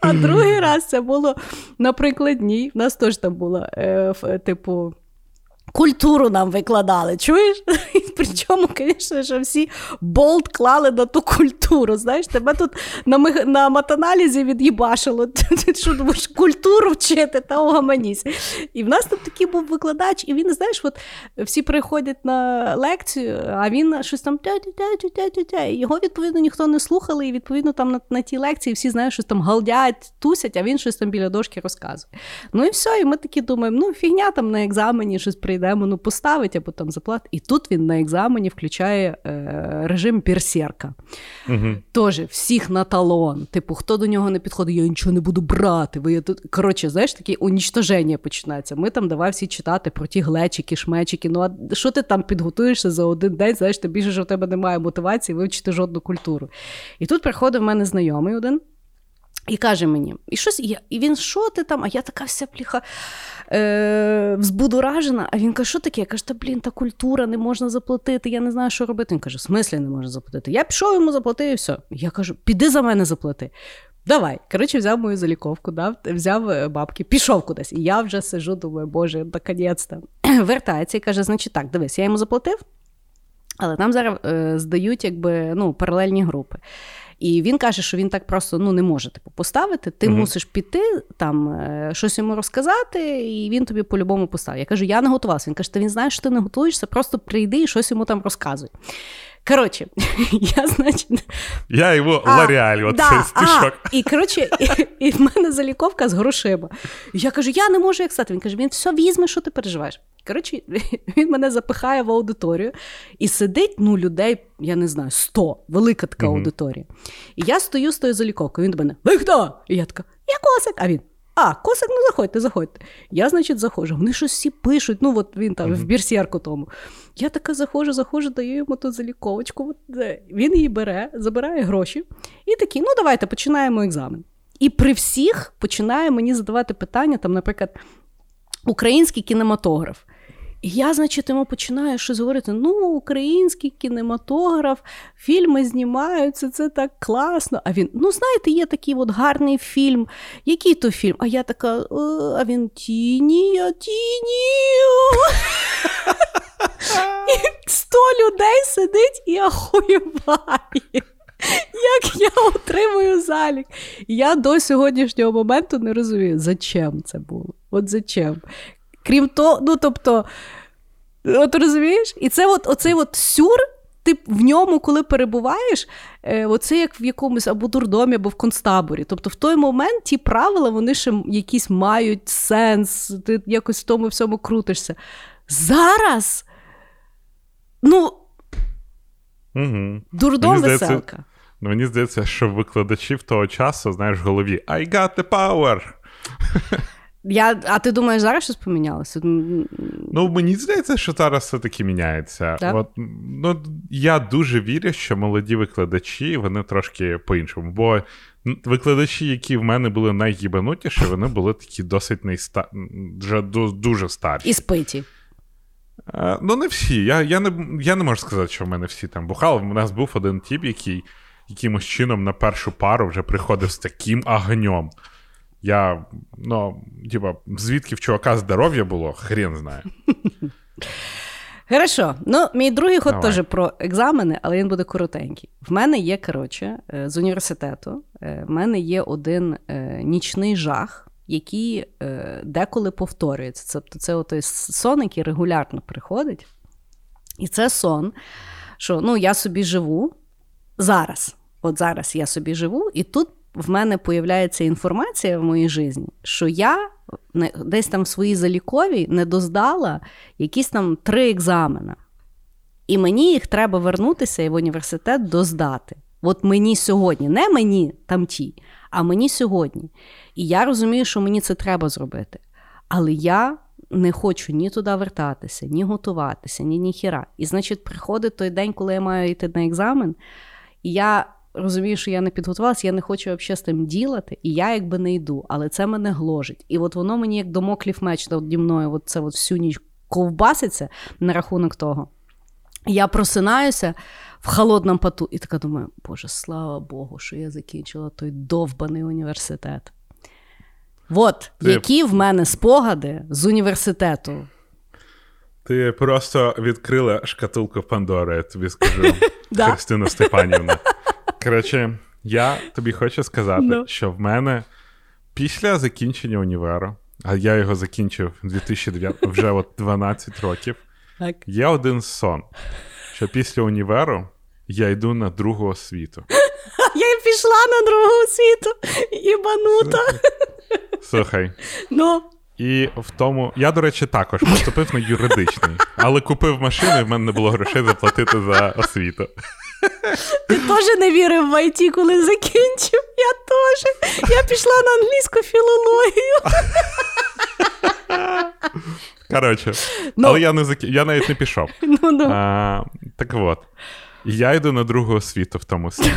А другий раз це було на прикладній. У нас теж там було, е, типу. Культуру нам викладали, чуєш? [LAUGHS] Причому, звісно, що всі болт клали на ту культуру. Знаєш, тебе тут на на матаналізі від'їбашило, [LAUGHS] що думаєш, культуру вчити та угаманісь. І в нас тут такий був викладач, і він, знаєш, от всі приходять на лекцію, а він щось там тя-тя-тя-тя-тя-тя. Його, відповідно, ніхто не слухали, і відповідно там на, на тій лекції всі знають, щось там галдять, тусять, а він щось там біля дошки розказує. Ну і все, і ми такі думаємо, ну фігня там на екзамені щось прийде прийдемо, ну поставить або там заплатить. І тут він на екзамені включає е, режим берсерка. Угу. Тоже всіх на талон. Типу, хто до нього не підходить, я нічого не буду брати. Ви тут коротше, знаєш, таке унічтоження починається. Ми там давай всі читати про ті глечики, шмечики. Ну а що ти там підготуєшся за один день? Знаєш, ти більше що в тебе немає мотивації вивчити жодну культуру. І тут приходить в мене знайомий один. І каже мені, і щось і він що ти там? А я така вся пліха е, взбудоражена. А він каже, що таке? Я кажу, та блін, та культура не можна заплатити, я не знаю, що робити. Він каже, в смислі не можна заплатити. Я пішов йому заплатив і все. Я кажу, піди за мене заплати. Давай. Коротше, взяв мою заліковку, дав, взяв е, бабки, пішов кудись. І я вже сижу, думаю, боже, наконець-то. [CLEARS THROAT] Вертається і каже: значить так, дивись, я йому заплатив, але там зараз е, здають якби, ну, паралельні групи. І він каже, що він так просто ну, не може типу, поставити. Ти mm мусиш піти, там е, щось йому розказати, і він тобі по-любому поставить. Я кажу, я не готувався. Він каже, ти він знає, що ти не готуєшся, просто прийди і щось йому там розказуй. Коротше, [LAUGHS] я, значить... Я його ларіаль, от да, [LAUGHS] цей стишок. А, і коротше, і, і в мене заліковка з грошима. Я кажу, я не можу як стати. Він каже, він все візьме, що ти переживаєш. Коротше, [LAUGHS] він мене запихає в аудиторію і сидить ну, людей, я не знаю, 100, велика така mm аудиторія. І я стою з тою заліковкою. Він до мене: Ви хто? І я така, я косик. А він. А, косик, ну заходьте, заходьте. Я, значить, заходжу. Вони щось всі пишуть. Ну, от він там mm-hmm. в бірсерку тому. Я така заходжу, заходжу, даю йому ту заліковочку. Він її бере, забирає гроші і такий, ну давайте починаємо екзамен. І при всіх починає мені задавати питання, там, наприклад, український кінематограф. І я, значить, йому починаю щось говорити: ну, український кінематограф, фільми знімаються, це так класно. А він, ну, знаєте, є такий от гарний фільм. Який то фільм? А я така, а він тіні, тіні. І сто людей сидить і ахуєває. Як я отримую залік? Я до сьогоднішнього моменту не розумію, зачем це було. От зачем? Крім того, ну тобто, от розумієш? І це от, оцей от сюр, ти в ньому, коли перебуваєш, е, оце як в якомусь або дурдомі, або в концтаборі. Тобто в той момент ті правила, вони ще якісь мають сенс, ти якось в тому всьому крутишся. Зараз. Ну. Угу. Дурдом мені веселка. Ну, мені здається, що викладачів того часу, знаєш, в голові I got the power. Я, А ти думаєш, зараз щось помінялося? Ну, мені здається, що зараз все-таки міняється. Так? От, ну, Я дуже вірю, що молоді викладачі вони трошки по-іншому. Бо викладачі, які в мене були найгібанутіші, вони були такі досить найста... вже дуже старші. І спиті. А, ну, не всі. Я я, не я не можу сказати, що в мене всі там бухали. У нас був один тіп, який якимось чином на першу пару вже приходив з таким огнем. Я, ну, типа, звідки в чувака здоров'я було, хрен знає. Хорошо. Ну, мій другий ход теж про екзамени, але він буде коротенький. В мене є, коротше, е, з університету, е, в мене є один е, нічний жах, які е, деколи повторюються. Тобто це той сон, який регулярно приходить. І це сон, що ну, я собі живу зараз. От зараз я собі живу, і тут в мене появляється інформація в моїй житті, що я десь там в своїй заліковій не доздала якісь там три екзамена. І мені їх треба вернутися і в університет доздати. От мені сьогодні, не мені там ті, а мені сьогодні. І я розумію, що мені це треба зробити. Але я не хочу ні туди вертатися, ні готуватися, ні ніхіра. І, значить, приходить той день, коли я маю йти на екзамен, і я розумію, що я не підготувалася, я не хочу взагалі з тим ділати, і я якби не йду, але це мене гложить. І от воно мені як домоклів меч наді мною, от це от всю ніч ковбаситься на рахунок того. Я просинаюся в холодному поту і така думаю, Боже, слава Богу, що я закінчила той довбаний університет. От, Ти... які в мене спогади з університету. Ти просто відкрила шкатулку Пандори, я тобі скажу, [LAUGHS] Христина Степанівна. Коротше, я тобі хочу сказати, no. що в мене після закінчення універу, а я його закінчив 2009, вже от 12 років. Так. Є один сон, що після універу я йду на другу освіту. [LAUGHS] Я й пішла на другу освіту, ібанута. Слухай. Ну. І в тому, я, до речі, також поступив на юридичний, але купив машину, і в мене не було грошей заплатити за освіту. Ти теж не вірив в IT, коли закінчив. Я теж. Я пішла на англійську філологію. Коротше, ну, але я не зак... я навіть не пішов. [LAUGHS] Ну, ну. А, Так от. Я йду на другу освіту в тому світі.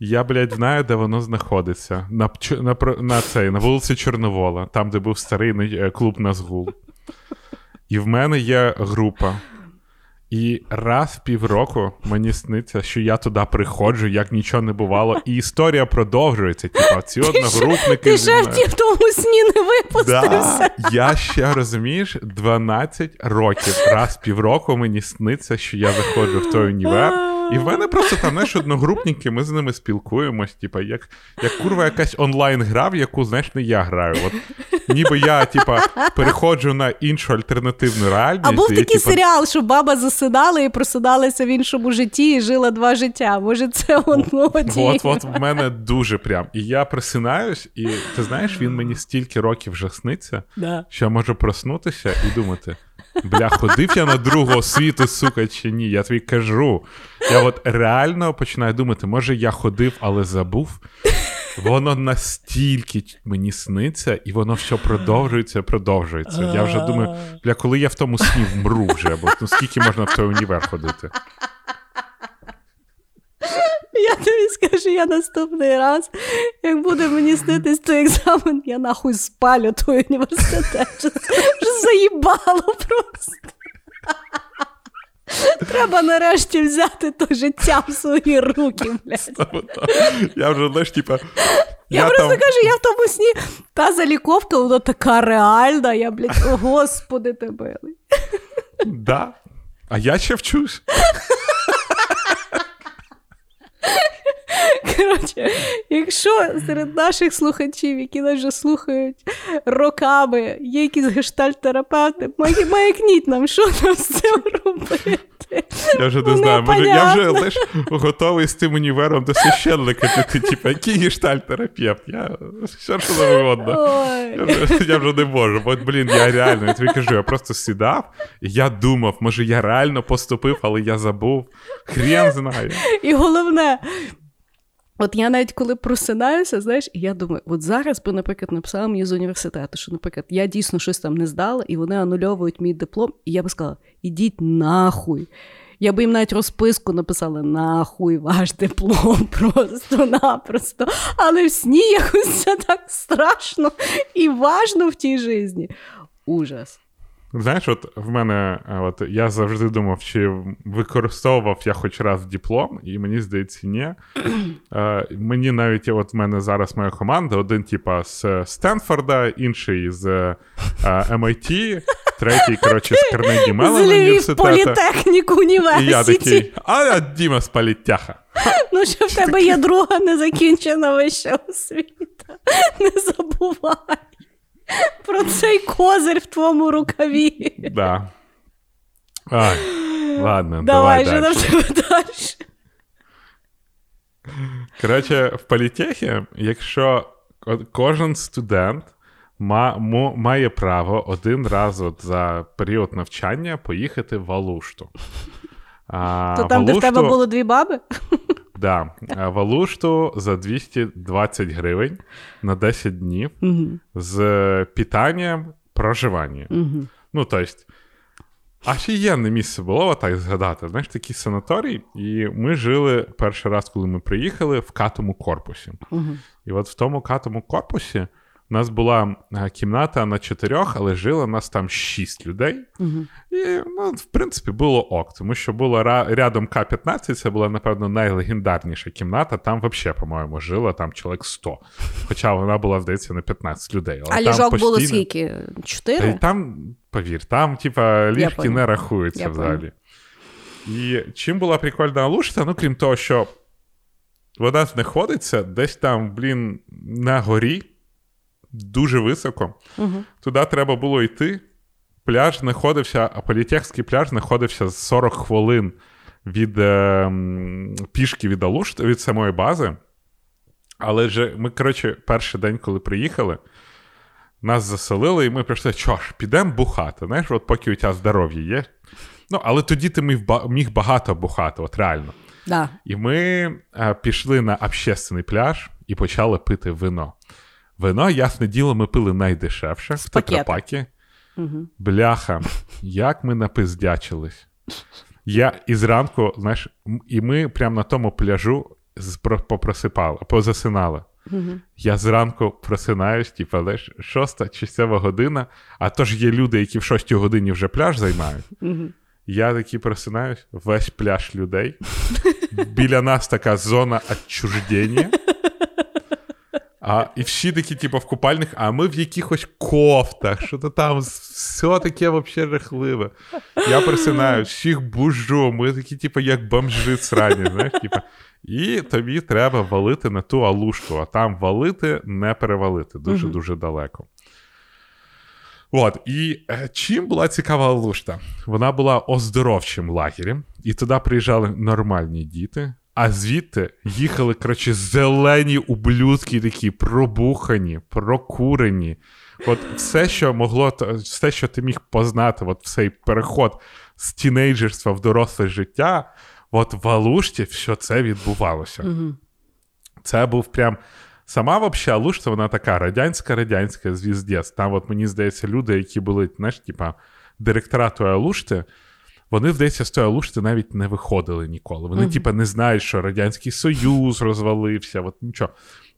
Я, блядь, знаю, де воно знаходиться. На на, на, цей, на вулиці Чорновола, там, де був старий е, клуб Назгул. І в мене є група і раз в півроку мені сниться, що я туди приходжу, як нічого не бувало, і історія продовжується. Типа, ці одногрупники. Ти ще в тому сні не випустився. Да, Я ще розумієш, 12 років, раз в півроку мені сниться, що я заходжу в той універ. І в мене просто там знаєш, одногрупники, ми з ними спілкуємось, типа, як як курва якась онлайн-гра, в яку, знаєш, не я граю. От Ніби я, типа, переходжу на іншу альтернативну реальність. А був такий типа... серіал, що баба засинала і просидалася в іншому житті і жила два життя. Може, це воно От от в мене дуже прям. І я просинаюсь, і ти знаєш, він мені стільки років вже сниться, да. що я можу проснутися і думати. Бля, ходив я на другу світу, сука, чи ні? Я тобі кажу. Я от реально починаю думати, може я ходив, але забув. Воно настільки мені сниться, і воно все продовжується, продовжується. Я вже думаю, бля, коли я в тому сні вмру вже, бо ну скільки можна в той універ ходити? Я тобі скажу, я наступний раз, як буде мені снитись той екзамен, я нахуй спалю той університет. Вже заїбало просто. Треба нарешті взяти то життя в свої руки, блядь. Я вже знаєш, типа. Я, я просто там... кажу, я в тому сні. Та заліковка, вона така реальна, я, блядь, о, господи, тебе. Да. А я ще вчусь. [LAUGHS] Коротше, якщо серед наших слухачів, які нас вже слухають роками, є якісь гештальт-терапевти, маякніть нам, що нам з цим робити. Я вже не знаю, може, я вже лиш готовий з тим універом до священника піти, типу, який гештальт-терапевт? Я все що завгодно. Я вже, я вже не можу. Бо, блін, я реально, я тобі кажу, я просто сідав, і я думав, може, я реально поступив, але я забув. Хрен знає. І головне, От я навіть коли просинаюся, знаєш, і я думаю, от зараз би, наприклад, написала мені з університету, що, наприклад, я дійсно щось там не здала, і вони анульовують мій диплом, і я би сказала: ідіть нахуй. Я би їм навіть розписку написала нахуй ваш диплом, [LAUGHS] просто-напросто. Але в сні якось це так страшно і важно в тій житті. Ужас. Знаєш, от в мене, от я завжди думав, чи використовував я хоч раз диплом, і мені здається, ні. [CLEARS THROAT] Е, Мені навіть от в мене зараз моя команда: один, типа, з Стенфорда, інший з е, MIT. третій, коротше, з Карнегі Львів університету. політехніку І я такий, а я Діма з політяха. [LAUGHS] Ну, що в тебе є друга незакінчена вища освіта. Не забувай про цей козир в твоєму рукаві. Да. Ай, ладно, Давай давай, же нам далі. тебе. Коротше, в політехі, якщо кожен студент має право один раз от за період навчання поїхати в Алушту. А, То там, де в тебе було дві баби? Да, Валушту за 220 гривень на 10 днів з питанням проживання. Ну, тобто, офігенне місце було, так згадати. Знаєш, такий санаторій, і ми жили перший раз, коли ми приїхали, в катому корпусі. І от в тому катому корпусі у нас була е, кімната на чотирьох, але жило нас там шість людей. І, ну, в принципі, було ок, тому що було рядом К-15, це була, напевно, найлегендарніша кімната. Там взагалі, по-моєму, жило там чоловік 100. Хоча вона була, здається, на 15 людей. Але А там ліжок було скільки? Чотири? там, повір, там, типа, ліжки не рахуються Я взагалі. І чим була прикольна Алушта, ну крім того, що вона знаходиться десь там, блін, на горі, дуже високо. Угу. Туди треба було йти. Пляж знаходився, а політехський пляж знаходився з 40 хвилин від е, пішки від Алушти, від самої бази. Але ж ми, коротше, перший день, коли приїхали, нас заселили, і ми прийшли, що ж, підемо бухати. Знаєш, от поки у тебе здоров'я є. Ну, але тоді ти міг, міг багато бухати, от реально. Да. І ми е, пішли на общественний пляж і почали пити вино. Вино, ясне діло, ми пили найдешевше в тетрапакі. Бляха, як ми напиздячились. Я і зранку, знаєш, і ми прямо на тому пляжу попросипали, позасинали. Я зранку просинаюсь, типу, знаєш, шоста чи сьома година, а то ж є люди, які в шостій годині вже пляж займають. Я такий просинаюсь, весь пляж людей. Біля нас така зона відчуждення. А, і всі такі, типу, в купальних, а ми в якихось кофтах, що то там все таке взагалі жахливе. Я просинаюсь, всіх бужу, ми такі, типу, як бомжи срані, знаєш, типу. І тобі треба валити на ту алушку, а там валити, не перевалити дуже-дуже далеко. От, і е, чим була цікава Алушта? Вона була оздоровчим лагерем, і туди приїжджали нормальні діти, а звідти їхали, коротше, зелені ублюдки такі, пробухані, прокурені. От все, що могло, все, що ти міг познати, от цей переход з тінейджерства в доросле життя, от в Алушті все це відбувалося. Це був прям. Сама вообще Алушта, вона така радянська-радянська звіздець. Там, от мені здається, люди, які були, знаєш, типа, директора Алушти, вони, здається, з тої Алушти навіть не виходили ніколи. Вони, типа, не знають, що Радянський Союз розвалився, от нічого.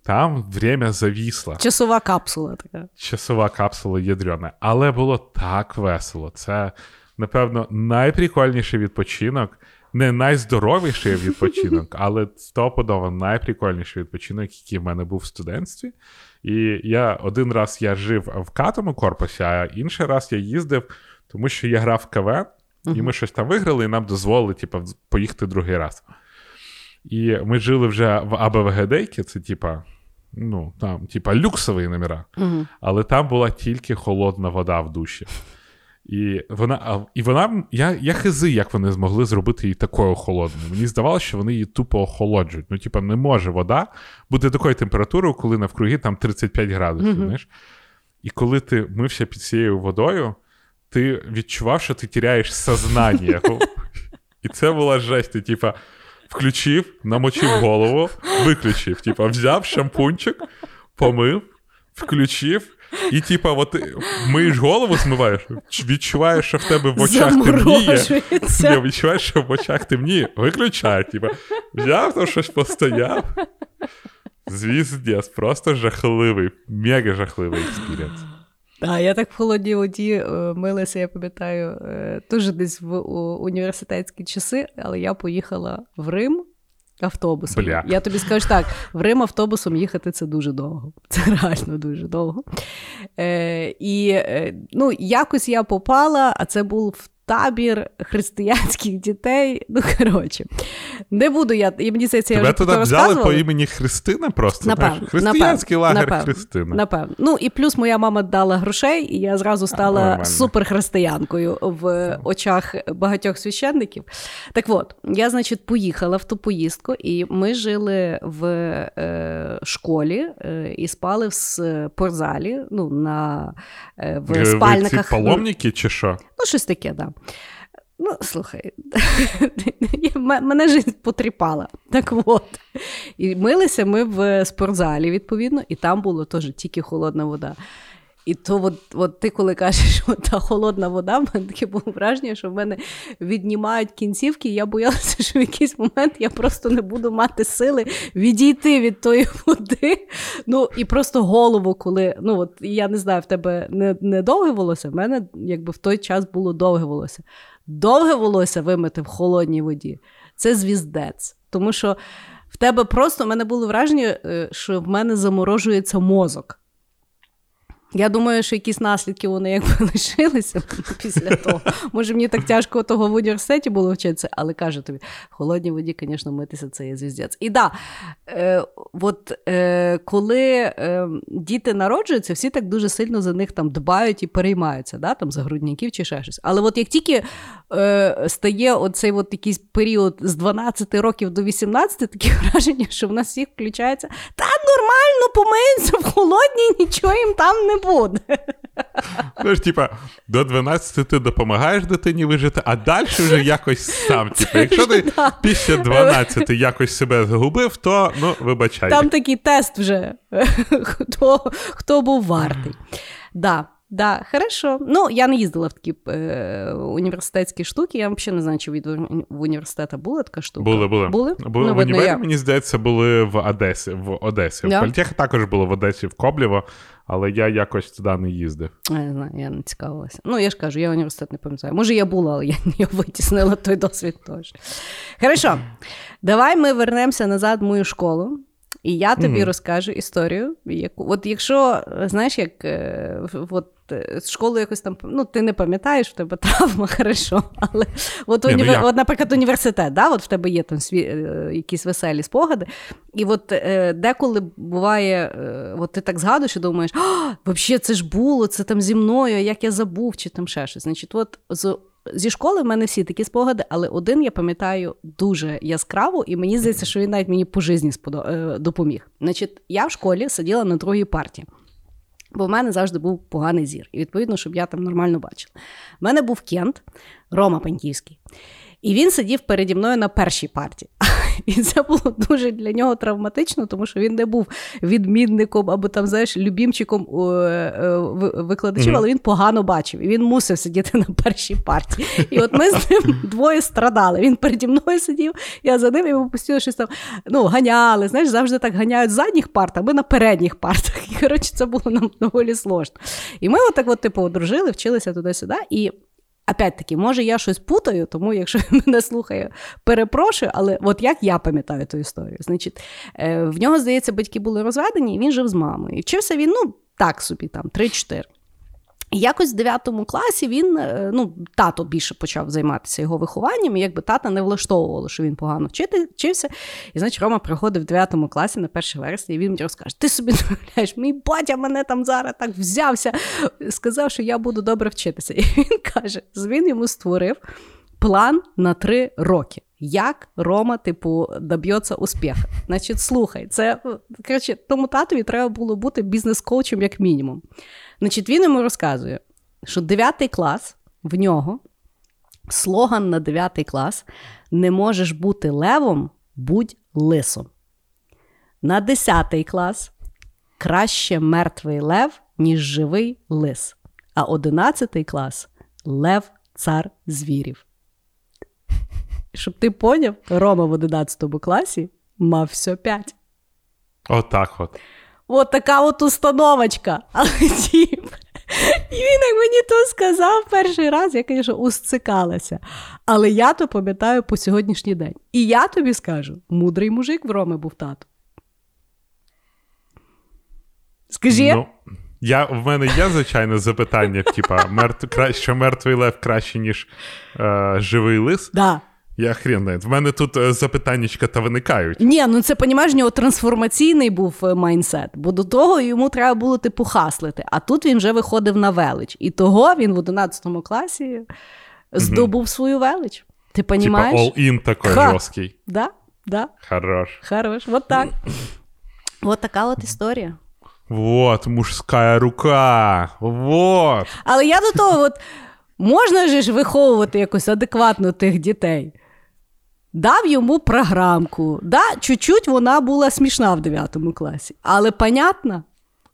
Там время завісло. Часова капсула така. Часова капсула ядрена. Але було так весело. Це, напевно, найприкольніший відпочинок. Не найздоровіший відпочинок, [LAUGHS] але стопудово найприкольніший відпочинок, який в мене був в студентстві. І я один раз я жив в катому корпусі, а інший раз я їздив, тому що я грав в КВ, і ми щось там виграли, і нам дозволили типу, поїхати другий раз. І ми жили вже в АБВГД, це типа, ну, там, типа, люксові номера. Але там була тільки холодна вода в душі. І вона, і вона я, я хизи, як вони змогли зробити її такою холодною. Мені здавалося, що вони її тупо охолоджують. Ну, типа, не може вода бути такою температурою, коли навкруги там 35 градусів. Знаєш? І коли ти мився під цією водою, ти відчував, що ти тіряєш сознання. І це була жесть. Ти, типа, включив, намочив голову, виключив. Типа, взяв шампунчик, помив, включив. І, типа, от миєш голову, змиваєш, відчуваєш, що в тебе в очах темніє. Не, відчуваєш, що в очах темніє, виключай. Типа, взяв там щось постояв. Звіздець, просто жахливий, мега жахливий experience. А я так в холодній воді е, милася, я пам'ятаю, е, теж десь в університетські часи, але я поїхала в Рим автобусом. Бля. Я тобі скажу так: в Рим автобусом їхати це дуже довго. [LAUGHS] Це реально дуже довго. Е, І е, ну, якось я попала, а це був табір християнських дітей. Ну, коротше, не буду я. І мені я Тебе вже туди взяли по імені Христина просто. Напевно, знаєш? Християнський напевно, лагер напевно, Христина. Напевно. Ну і плюс моя мама дала грошей, і я зразу стала нормально. суперхристиянкою в очах багатьох священників. Так от, я, значить, поїхала в ту поїздку, і ми жили в е, школі е, і спали в спортзалі, ну, на, е, в спальниках. Ви ці паломники чи що? Ну, щось таке, так. Да. Ну, слухай, [LAUGHS] мене життя потріпала. Так от. І милися ми в спортзалі, відповідно, і там було теж тільки холодна вода. І то, от, от ти коли кажеш, що [LAUGHS] та холодна вода, в мене таке було враження, що в мене віднімають кінцівки, і я боялася, що в якийсь момент я просто не буду мати сили відійти від тої води. Ну і просто голову, коли ну от я не знаю, в тебе не, не довге волосся, в мене якби в той час було довге волосся. Довге волосся вимити в холодній воді це звіздець. Тому що в тебе просто в мене було враження, е, що в мене заморожується мозок. Я думаю, що якісь наслідки вони якби [LAUGHS] лишилися після того. Може, мені так тяжко того в університеті було вчитися, але кажу тобі, в холодній воді, звісно, митися це є звіздець. І да, е, от е, коли е, діти народжуються, всі так дуже сильно за них там дбають і переймаються, да, там, за грудняків чи ще щось. Але от як тільки е, стає оцей от якийсь період з 12 років до 18, таке [LAUGHS] враження, що в нас всіх включається та нормально помиються в холодній, нічого їм там не буде. Знаєш, типа, до 12 ти допомагаєш дитині вижити, а далі вже якось сам. Типа, якщо ти Да. після 12 якось себе загубив, то ну, вибачай. Там такий тест вже, [LAUGHS] хто, хто був вартий. Да. Да, хорошо. Ну, я не їздила в такі е, університетські штуки. Я взагалі не знаю, чи від в університету була така штука. Були, були. Були? Були ну, в універі, я. мені здається, були в Одесі. В Одесі. Да? В Політехі також було в Одесі, в Коблєво, але я якось туди не їздив. Я не знаю, я не цікавилася. Ну, я ж кажу, я університет не пам'ятаю. Може, я була, але я [LAUGHS] не витіснила той досвід теж. Хорошо, давай ми вернемося назад в мою школу. І я тобі Мгм. розкажу історію, яку от якщо знаєш, як е, от е, з школи якось там ну ти не пам'ятаєш, в тебе [LAUGHS] травма, хорошо. Але от, ну універ... от наприклад, університет, да, от в тебе є там сві... е, якісь веселі спогади. І от е, деколи буває, е, от ти так згадуєш і думаєш, взагалі це ж було, це там зі мною, як я забув, чи там ще щось. Значить, от з Зі школи в мене всі такі спогади, але один я пам'ятаю дуже яскраво, і мені здається, що він навіть мені по житті е, допоміг. Значить, я в школі сиділа на другій парті, бо в мене завжди був поганий зір. І відповідно, щоб я там нормально бачила. В мене був Кент, Рома Паньківський. І він сидів переді мною на першій парті. [LAUGHS] [LAUGHS] І це було дуже для нього травматично, тому що він не був відмінником або там, знаєш, любімчиком е, е, ви- викладачів, Мгм. але він погано бачив. І він мусив сидіти [LAUGHS] на першій парті. І от ми з ним [LAUGHS] двоє страдали. Він переді мною сидів, я за ним, і ми постійно щось там ну, ганяли. Знаєш, завжди так ганяють з задніх парт, а ми на передніх партах. І коротше, це було нам доволі сложно. І ми отак, от, типу, одружили, вчилися туди-сюди. І Опять-таки, може, я щось путаю, тому якщо [LAUGHS] мене слухає, перепрошую, але от як я пам'ятаю ту історію. Значить, е, в нього, здається, батьки були розведені, і він жив з мамою. І вчився він, ну, так собі, там, 3-4. Якось в 9 класі він, е, ну, тато більше почав займатися його вихованням, і якби тата не влаштовувало, що він погано вчити, вчився. І значить, Рома приходив в 9 класі на 1 вересня, і він мені розкаже: Ти собі [LAUGHS] уявляєш, мій батя мене там зараз так взявся, сказав, що я буду добре вчитися. І він каже: він йому створив план на 3 роки. Як Рома, типу, доб'ється успіху. Значить, слухай, це коротше, тому татові треба було бути бізнес-коучем, як мінімум. Значить, він йому розказує, що 9 клас в нього слоган на 9 клас: не можеш бути левом, будь лисом. На 10 клас краще мертвий лев, ніж живий лис. А 11 клас лев цар звірів. Щоб ти поняв, Рома в 11 класі мав все 5. Отак от. От така от установочка. [LAUGHS] Але тіп, І він як мені то сказав перший раз, я, звісно, усцикалася. Але я то пам'ятаю по сьогоднішній день. І я тобі скажу: мудрий мужик в Роми був тато. Скажи, Ну, я, в мене є, звичайно, запитання, типа, мертв, що мертвий лев краще, ніж е, живий лис. да. Я хрен знає. В мене тут е, запитаннячка та виникають. Ні, ну це понімаєш, нього трансформаційний був е, майнсет, бо до того йому треба було типу хаслити. А тут він вже виходив на велич. І того він в 11 класі здобув свою велич. Ти Типа понімаєш? all-in такий Ха. жорсткий. Да, да, Хорош. хорош. Вот так. [CLEARS THROAT] Вот така от історія. Вот, мужська рука. Вот. Але я до того, от можна же ж виховувати якось адекватно тих дітей. Дав йому програмку. Да, чуть-чуть вона була смішна в 9 класі, але понятно.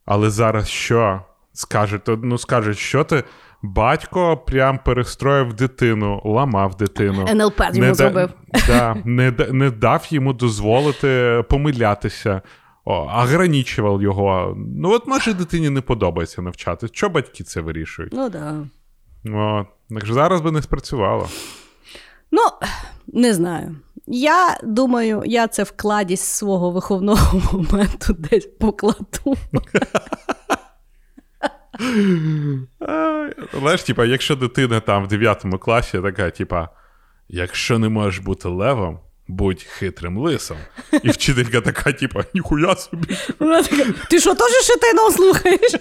Але зараз що? Скажуть, то, ну скажуть, що ти. Батько прям перестроїв дитину, ламав дитину. НЛП йому да- зробив. Да, не, да- не дав йому дозволити помилятися, о, ограничував його. Ну, от може дитині не подобається навчати. Що батьки це вирішують? Ну да. От. Так ж зараз би не спрацювало. Ну, не знаю. Я думаю, я це в кладість свого виховного [LAUGHS] моменту десь покладу. Знаєш, типа, якщо дитина там в 9 класі така, типа, якщо не можеш бути левом, будь хитрим лисом. І вчителька така, типа, ніхуя собі. Вона така, ти що, теж шитайно слухаєш?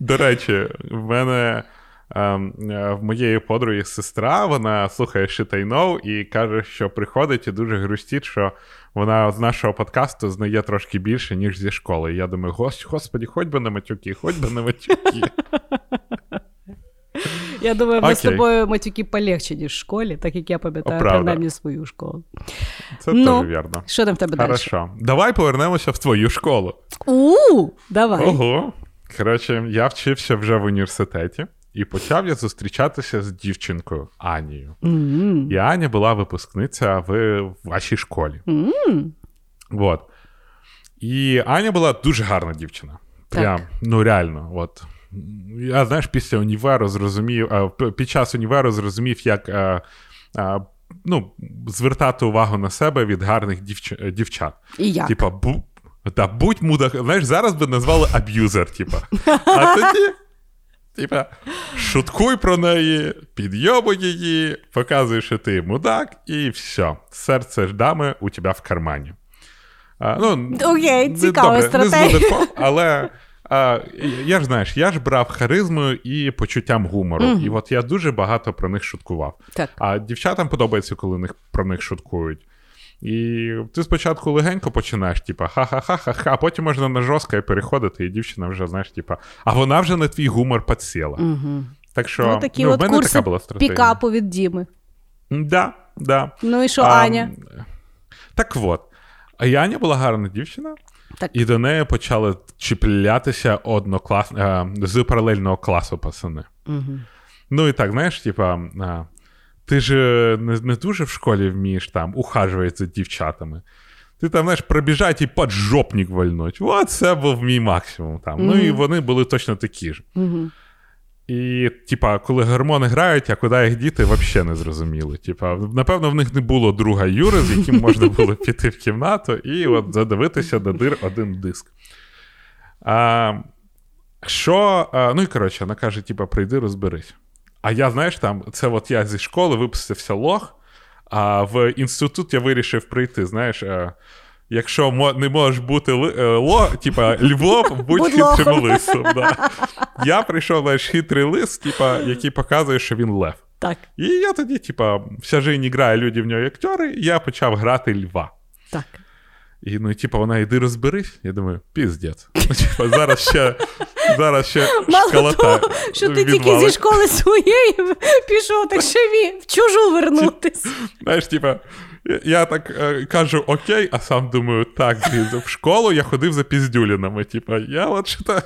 До речі, в мене в моєї подруги сестра, вона слухає Шитайнов і каже, що приходить і дуже грустить, що вона з нашого подкасту знає трошки більше, ніж зі школи. І я думаю, «Гос- господі, хоч би на матюки, хоч би на матюки. Я думаю, ми з тобою матюки полегче, ніж в школі, так як я пам'ятаю принаймні свою школу. Це Ну, теж вірно. Що там в тебе далі? Хорошо. Давай повернемося в твою школу. У, давай. Ого. Коротше, я вчився вже в університеті і почав я зустрічатися з дівчинкою Анією. М. І Аня була випускниця в вашій школі. М. Вот. І Аня була дуже гарна дівчина. Прям, Так. ну реально. От. Я знаєш, після універу зрозумів, під час універу зрозумів, як а, а, ну, звертати увагу на себе від гарних дівч... дівчат. І як? Типа, бу... та, будь мудак. Знаєш, зараз би назвали аб'юзер, типа. [LAUGHS] А тоді. Типа, шуткуй про неї, підйобуй її, показуй, що ти мудак, і все. Серце ж дами у тебе в кармані. А, ну, Окей, цікава стратегія. Не але а, я ж знаєш, я ж брав харизмою і почуттям гумору. І от я дуже багато про них шуткував. Так. А дівчатам подобається, коли них, про них шуткують. І ти спочатку легенько починаєш, типа, ха-ха-ха-ха-ха, а потім можна на жорстко і переходити, і дівчина вже, знаєш, типа, а вона вже на твій гумор підсіла. Угу. Так що Ну, такі ну, в мене курси така була стратегія. пікапу від Діми. Да, да. Ну і що, А, Аня? Так от. А Аня була гарна дівчина, Так. і до неї почали чіплятися одноклас... е, з паралельного класу пацани. Угу. Ну і так, знаєш, типа, ти ж е, не, не дуже в школі вмієш там ухажувати за дівчатами. Ти там, знаєш, пробіжать і поджопник вальнуть. От це був мій максимум там. Ну і вони були точно такі ж. Угу. І, типа, коли гормони грають, а куди їх діти, взагалі не зрозуміли. Типа, напевно, в них не було друга Юри, з яким можна було [LAUGHS] піти в кімнату і от задивитися до дир один диск. А, що, а, ну і коротше, вона каже: типа, прийди, розберись. А я, знаєш, там, це от я зі школи випустився лох, а в інститут я вирішив прийти, знаєш. а, Якщо не можеш бути е, ло, типа Львов, [LAUGHS] будь, хитрим лисом. Да. Я прийшов знаєш, хитрий лис, типа, який показує, що він лев. Так, І я тоді, типа, вся жизнь грає люди в нього актери, і я почав грати льва. так. І ну, і, типа, вона йди розберись. Я думаю, піздець. Ну, типа, зараз ще, зараз ще Мало школота того, що ти тільки зі школи своєї пішов, так ще ві- в чужу вернутись. Знаєш, типа, я- так е, кажу окей, а сам думаю, так, в школу я ходив за піздюлінами. Типа, я от що то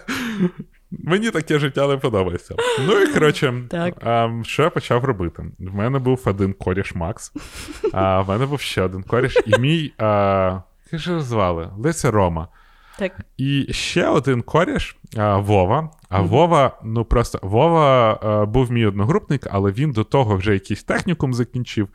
Мені таке життя не подобається. Ну і коротше, а, що я почав робити? В мене був один коріш Макс, а в мене був ще один коріш, і мій. А, як же звали? Леся Рома. Так. І ще один коріш а, Вова. А Вова, ну просто Вова а, був мій одногрупник, але він до того вже якийсь технікум закінчив.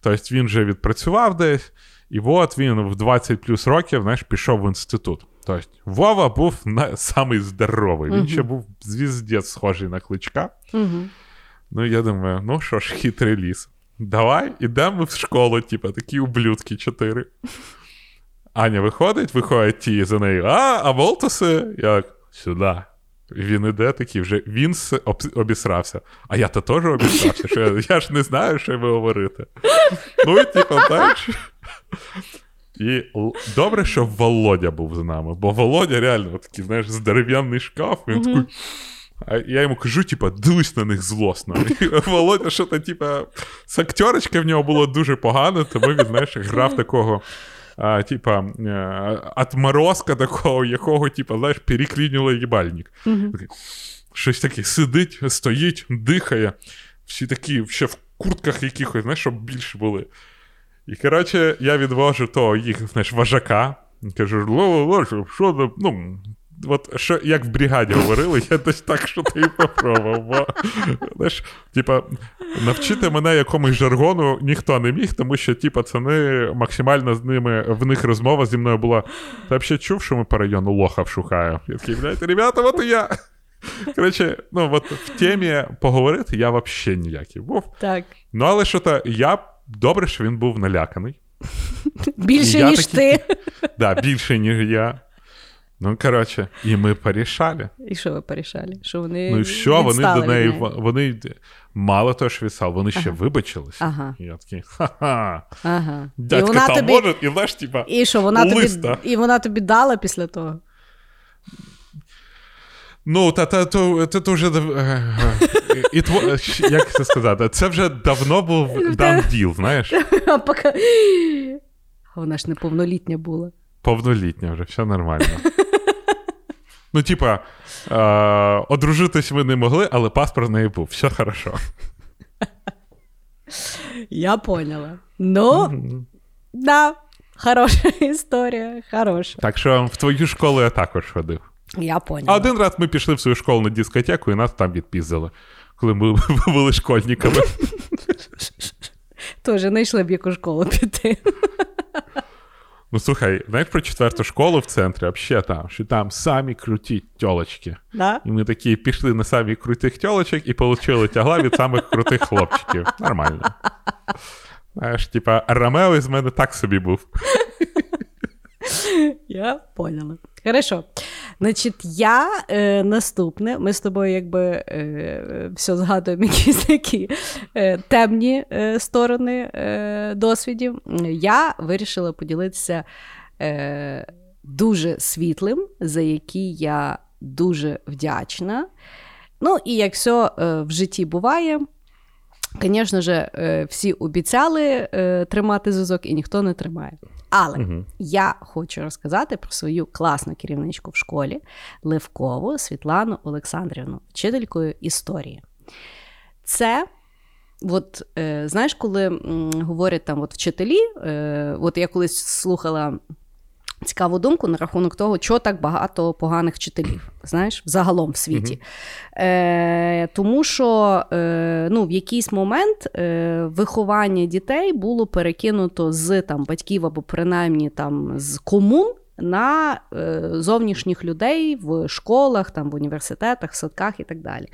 Тобто він вже відпрацював десь, і от він в 20 плюс років знаєш, пішов в інститут. Тобто Вова був на, самий здоровий. Він Мгм. ще був звіздець схожий на кличка. Угу. Ну, я думаю, ну що ж, хитрий ліс. Давай, ідемо в школу, типу, такі ублюдки чотири. Аня виходить, виходять ті за нею. А, а Волтуси? Я так, сюди. Він іде такий вже, він обісрався. А я то теж обісрався, що я, я ж не знаю, що ви говорите. Ну, і типу, так. І добре, що Володя був з нами, бо Володя реально такий, знаєш, здоров'яний шкаф, він такий. А я йому кажу, типа, дивись на них злосно. І Володя, що то, типа, з актерочки в нього було дуже погано, тому він, знаєш, грав такого. А, типа, е, отморозка такого, якого, типа, знаєш, переклінювало їбальник. Щось таке сидить, стоїть, дихає. Всі такі ще в куртках якихось, знаєш, щоб більше були. І, коротше, я відвожу того їх, знаєш, вожака. Кажу, що ну. От що, як в бригаді говорили, я десь так, що ти і попробував. Бо, знаєш, типа, навчити мене якомусь жаргону ніхто не міг, тому що ті пацани максимально з ними, в них розмова зі мною була. Ти взагалі чув, що ми по району лохав шукаємо? Я такий, блядь, ребята, от і я. Коротше, ну от в темі поговорити я взагалі ніякий був. Так. Ну, але що то я добре, що він був наляканий. Більше, Я ніж такий- ти. Да, більше, ніж я. Ну, коротше, і ми порішали. І що ви порішали? Що вони Ну і що, вони до неї, вони мало того, що відстали, вони ще Ага. вибачились. Ага. І я такий, ха-ха. Ага. І Дядька вона там тобі... може, і знаєш, типа, І що, вона тобі... І вона тобі дала після того? ну, та, та, то, то вже, і тво- як це сказати, це вже давно був дан діл, знаєш, А поки... Вона ж неповнолітня була. повнолітня вже, все нормально. Ну, типа, е, одружитись ви не могли, але паспорт неї був, все хорошо. Я поняла. Ну, да, хороша [LAUGHS] історія, хороша. Так що в твою школу я також ходив. Я А поняла. один раз ми пішли в свою школу на дискотеку, і нас там відпіздили, коли ми [LAUGHS] були школьниками. Тоже не йшли б яку школу піти. Ну слухай, знаєш про четверту школу в центрі, взагалі там, що там самі круті тьолочки. Да? І ми такі пішли на самі крутих тьолочок і отримали тягла від самих крутих хлопчиків. Нормально. Знаєш, типа, Ромео із мене так собі був. Я поняла. Хорошо. Значить, я е, наступне. Ми з тобою якби е, все згадуємо [LAUGHS] якісь такі е, темні е, сторони е, досвідів. Я вирішила поділитися е, дуже світлим, за який я дуже вдячна. Ну, і як все в житті буває, звісно ж, е, всі обіцяли тримати зв'язок, і ніхто не тримає. Але Угу. я хочу розказати про свою класну керівничку в школі Левкову Світлану Олександрівну, вчителькою історії. Це, от, е, знаєш, коли говорять там от вчителі, е, от я колись слухала цікаву думку на рахунок того, чого так багато поганих вчителів, знаєш, загалом в світі. Е, тому що е, ну, в якийсь момент е, виховання дітей було перекинуто з там, батьків або принаймні там, з комун на е, зовнішніх людей в школах, там, в університетах, в садках і так далі.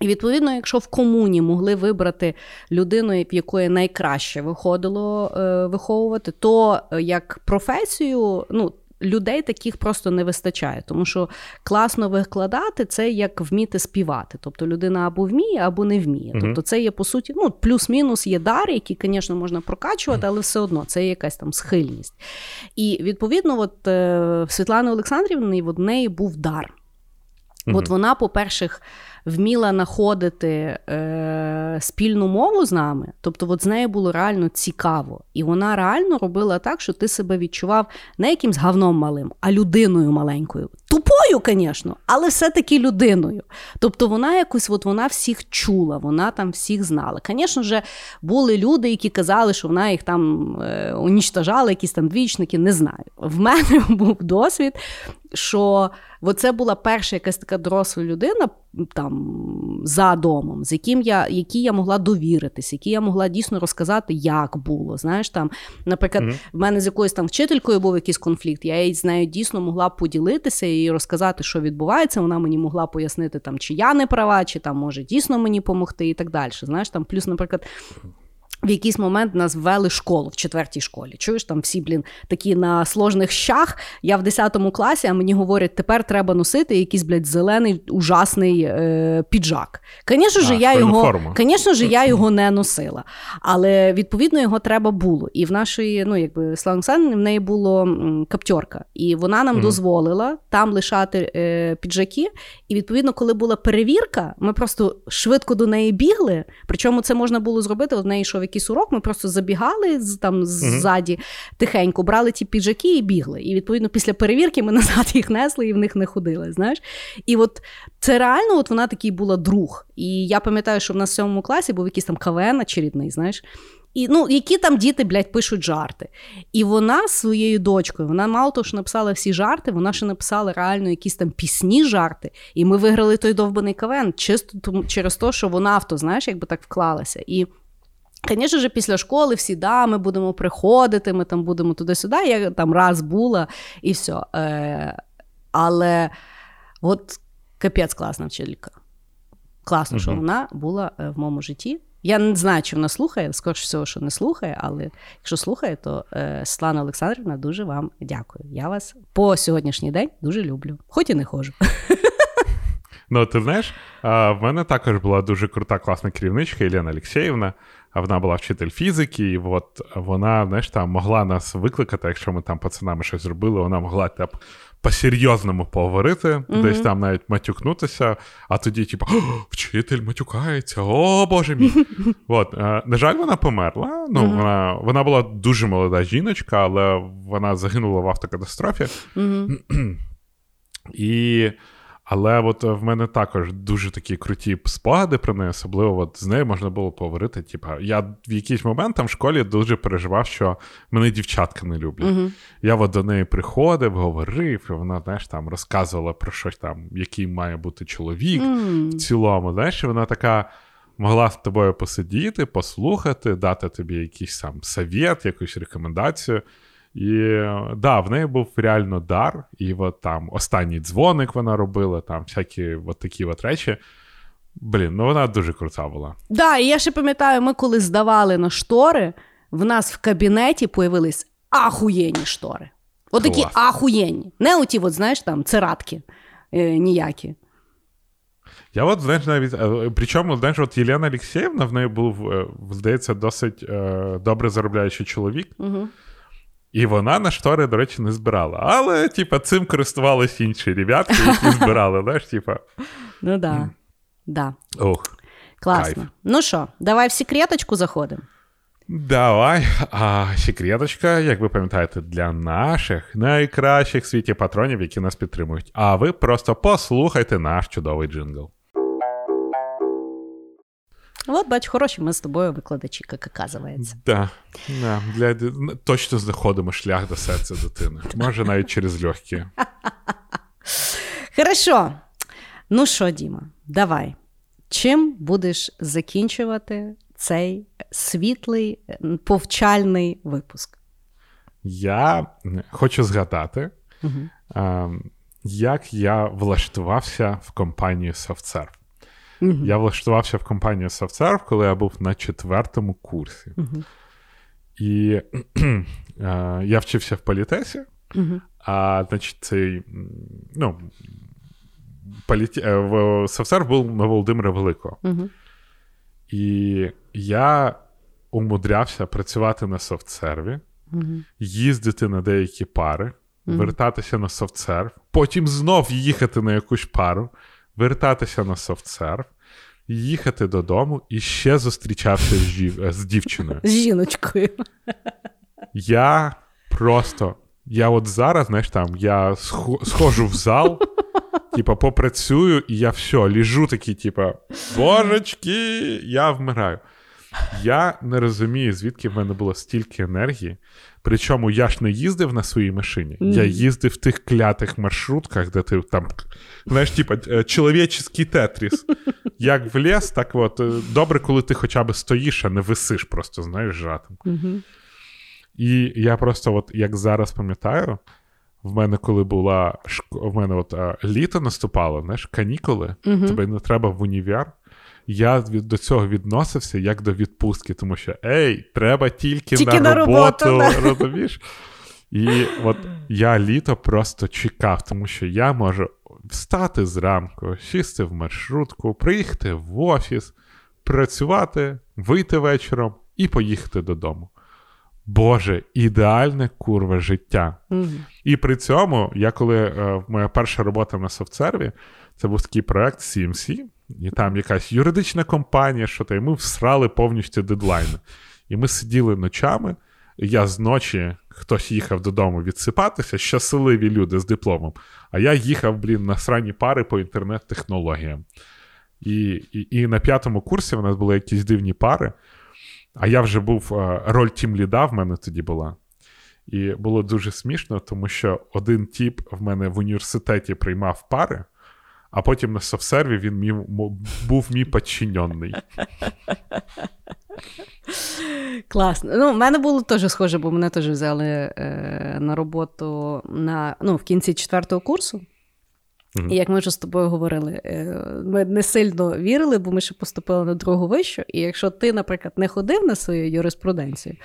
І відповідно, якщо в комуні могли вибрати людину, в якої найкраще виходило е, виховувати, то е, як професію, ну. Людей таких просто не вистачає, тому що класно викладати це як вміти співати. Тобто людина або вміє, або не вміє. Мгм. Тобто це є по суті, ну плюс-мінус є дар, який, звісно, можна прокачувати, але все одно це є якась там схильність. І відповідно, от е, Світлани Олександрівни в неї був дар. От вона, по-перше, вміла знаходити е, спільну мову з нами. Тобто, от з нею було реально цікаво. І вона реально робила так, що ти себе відчував не якимсь гавном малим, а людиною маленькою. Тупою, звісно, але все-таки людиною. Тобто вона якось от вона всіх чула, вона там всіх знала. Звісно були люди, які казали, що вона їх там е, унічтожала, якісь там двічники, не знаю. В мене [LAUGHS] був досвід, що це була перша якась така доросла людина там за домом, з яким я якій я могла довіритись, якій я могла дійсно розказати, як було. Знаєш, там, Наприклад, mm-hmm. в мене з якоюсь там вчителькою був якийсь конфлікт, я з нею дійсно могла поділитися і розказати, що відбувається. Вона мені могла пояснити, там, чи я не права, чи там може дійсно мені допомогти, і так далі. Знаєш, там, Плюс, наприклад. В якийсь момент нас ввели школу в четвертій школі. Чуєш, там всі, блін, такі на сложних щах. Я в 10 класі, а мені говорять, тепер треба носити якийсь, блядь, зелений ужасний е, піджак. Звісно ж, я його звісно ж, я його не носила. Але відповідно його треба було. І в нашої, ну якби Слава в неї було каптьорка. І вона нам mm дозволила там лишати е, піджаки. І відповідно, коли була перевірка, ми просто швидко до неї бігли. Причому це можна було зробити. От в неї йшов якийсь урок, ми просто забігали там ззаді тихенько, брали ті піджаки і бігли. І відповідно після перевірки ми [LAUGHS] назад їх несли і в них не ходили. знаєш. І от це реально от вона такий була друг. І я пам'ятаю, що в нас в сьомому класі був якийсь там КВН очередний, знаєш. І ну, які там діти, блядь, пишуть жарти. І вона з своєю дочкою, вона мало того, що написала всі жарти, вона ще написала реально якісь там пісні жарти. І ми виграли той довбаний КВН чисто через те, що вона авто, знаєш, якби так вклалася. І Звісно ж, після школи всі да, ми будемо приходити, ми там будемо туди-сюди. Я там раз була і все. Е, Але от капець класна вчителька. Класно, угу. що вона була е, в моєму житті. Я не знаю, чи вона слухає, скоріш всього, що не слухає, але якщо слухає, то е, Слана Олександрівна дуже вам дякую. Я вас по сьогоднішній день дуже люблю, хоч і не ходжу. Ну, ти знаєш, в мене також була дуже крута класна керівничка Єлена Олексєєвна вона була вчитель фізики, і от вона знаєш, там могла нас викликати, якщо ми там пацанами щось зробили, вона могла так по-серйозному поговорити, mm-hmm. десь там навіть матюкнутися, а тоді, типу, вчитель матюкається, о Боже мій. [LAUGHS] От, е, На жаль, вона померла. Ну, mm-hmm. Вона вона була дуже молода жіночка, але вона загинула в автокатастрофі. І але от в мене також дуже такі круті спогади про неї, особливо от з нею можна було поговорити. Типа, я в якийсь момент там в школі дуже переживав, що мене дівчатка не люблять. Uh-huh. Я от до неї приходив, говорив, і вона знаєш, там розказувала про щось там, який має бути чоловік uh-huh. в цілому. Знаєш, вона така. Могла з тобою посидіти, послухати, дати тобі якийсь сам совет, якусь рекомендацію. І да, в неї був реально дар, і от там останній дзвоник вона робила, там всякі от такі от речі. Блін, ну вона дуже крута була. Да, і я ще пам'ятаю, ми коли здавали на штори, в нас в кабінеті появились ахуєнні штори. От такі ахуєнні. Не оті, от, знаєш, там циратки е, ніякі. Я от, знаєш, навіть, е, причому, знаєш, от Єлена Алексєєвна, в неї був, е, здається, досить е, добре заробляючий чоловік. Угу. І вона на штори, до речі, не збирала. Але, типа, цим користувалися інші ребятки, які збирали, знаєш, типа. Ну да. да. Ох. Класно. Кайф. Ну що, давай в секреточку заходимо. Давай. А секреточка, як ви пам'ятаєте, для наших найкращих в світі патронів, які нас підтримують. А ви просто послухайте наш чудовий джингл. От, бач, хороші ми з тобою викладачі, як оказується. Да, да. Для... Точно знаходимо шлях до серця дитини. [LAUGHS] Може, навіть через легкі. Хорошо. Ну що, Діма, давай. Чим будеш закінчувати цей світлий повчальний випуск? Я хочу згадати, угу. як я влаштувався в компанію SoftServe. Mm-hmm. Я влаштувався в компанію SoftServe, коли я був на четвертому курсі. Mm-hmm. І [CLEARS THROAT] е, я вчився в політесі, mm-hmm. а значить, цей ну, політі... Е, SoftServe був на Володимира Великого. І я умудрявся працювати на софтсерві, їздити на деякі пари, вертатися на софтсерв, потім знов їхати на якусь пару вертатися на софтсерв, їхати додому і ще зустрічався з, жів... з дівчиною. З жіночкою. Я просто. Я от зараз, знаєш, там, я схожу в зал, типа, попрацюю, і я все, ліжу такий, типа, божечки, я вмираю. Я не розумію, звідки в мене було стільки енергії. Причому я ж не їздив на своїй машині, mm. я їздив в тих клятих маршрутках, де ти там, знаєш, типа, е, чоловічий тетріс. Як в ліс, так от е, добре, коли ти хоча б стоїш, а не висиш, просто знаєш, жатим. Mm-hmm. І я просто, от як зараз пам'ятаю, в мене, коли була в мене от а, літо наступало, знаєш, канікули, mm-hmm. тебе не треба в універ я до цього відносився як до відпустки, тому що ей, треба тільки, тільки на, на роботу, роботу [LAUGHS] розумієш? І от я літо просто чекав, тому що я можу встати зранку, сісти в маршрутку, приїхати в офіс, працювати, вийти вечором і поїхати додому. Боже, ідеальне курва життя. Mm-hmm. І при цьому, я коли е, моя перша робота на софтсерві, це був такий проект CMC, і там якась юридична компанія, що то, і ми всрали повністю дедлайни. І ми сиділи ночами. Я з ночі хтось їхав додому відсипатися, щасливі люди з дипломом. А я їхав, блін, на срані пари по інтернет-технологіям. І і, і на п'ятому курсі в нас були якісь дивні пари. А я вже був е, роль тімліда в мене тоді була. І було дуже смішно, тому що один тіп в мене в університеті приймав пари а потім на софсерві він мій, був мій підчинений. Класно. Ну, в мене було теж схоже, бо мене теж взяли е, на роботу на, ну, в кінці четвертого курсу. Mm-hmm. І як ми вже з тобою говорили, е, ми не сильно вірили, бо ми ще поступили на другу вищу. І якщо ти, наприклад, не ходив на свою юриспруденцію,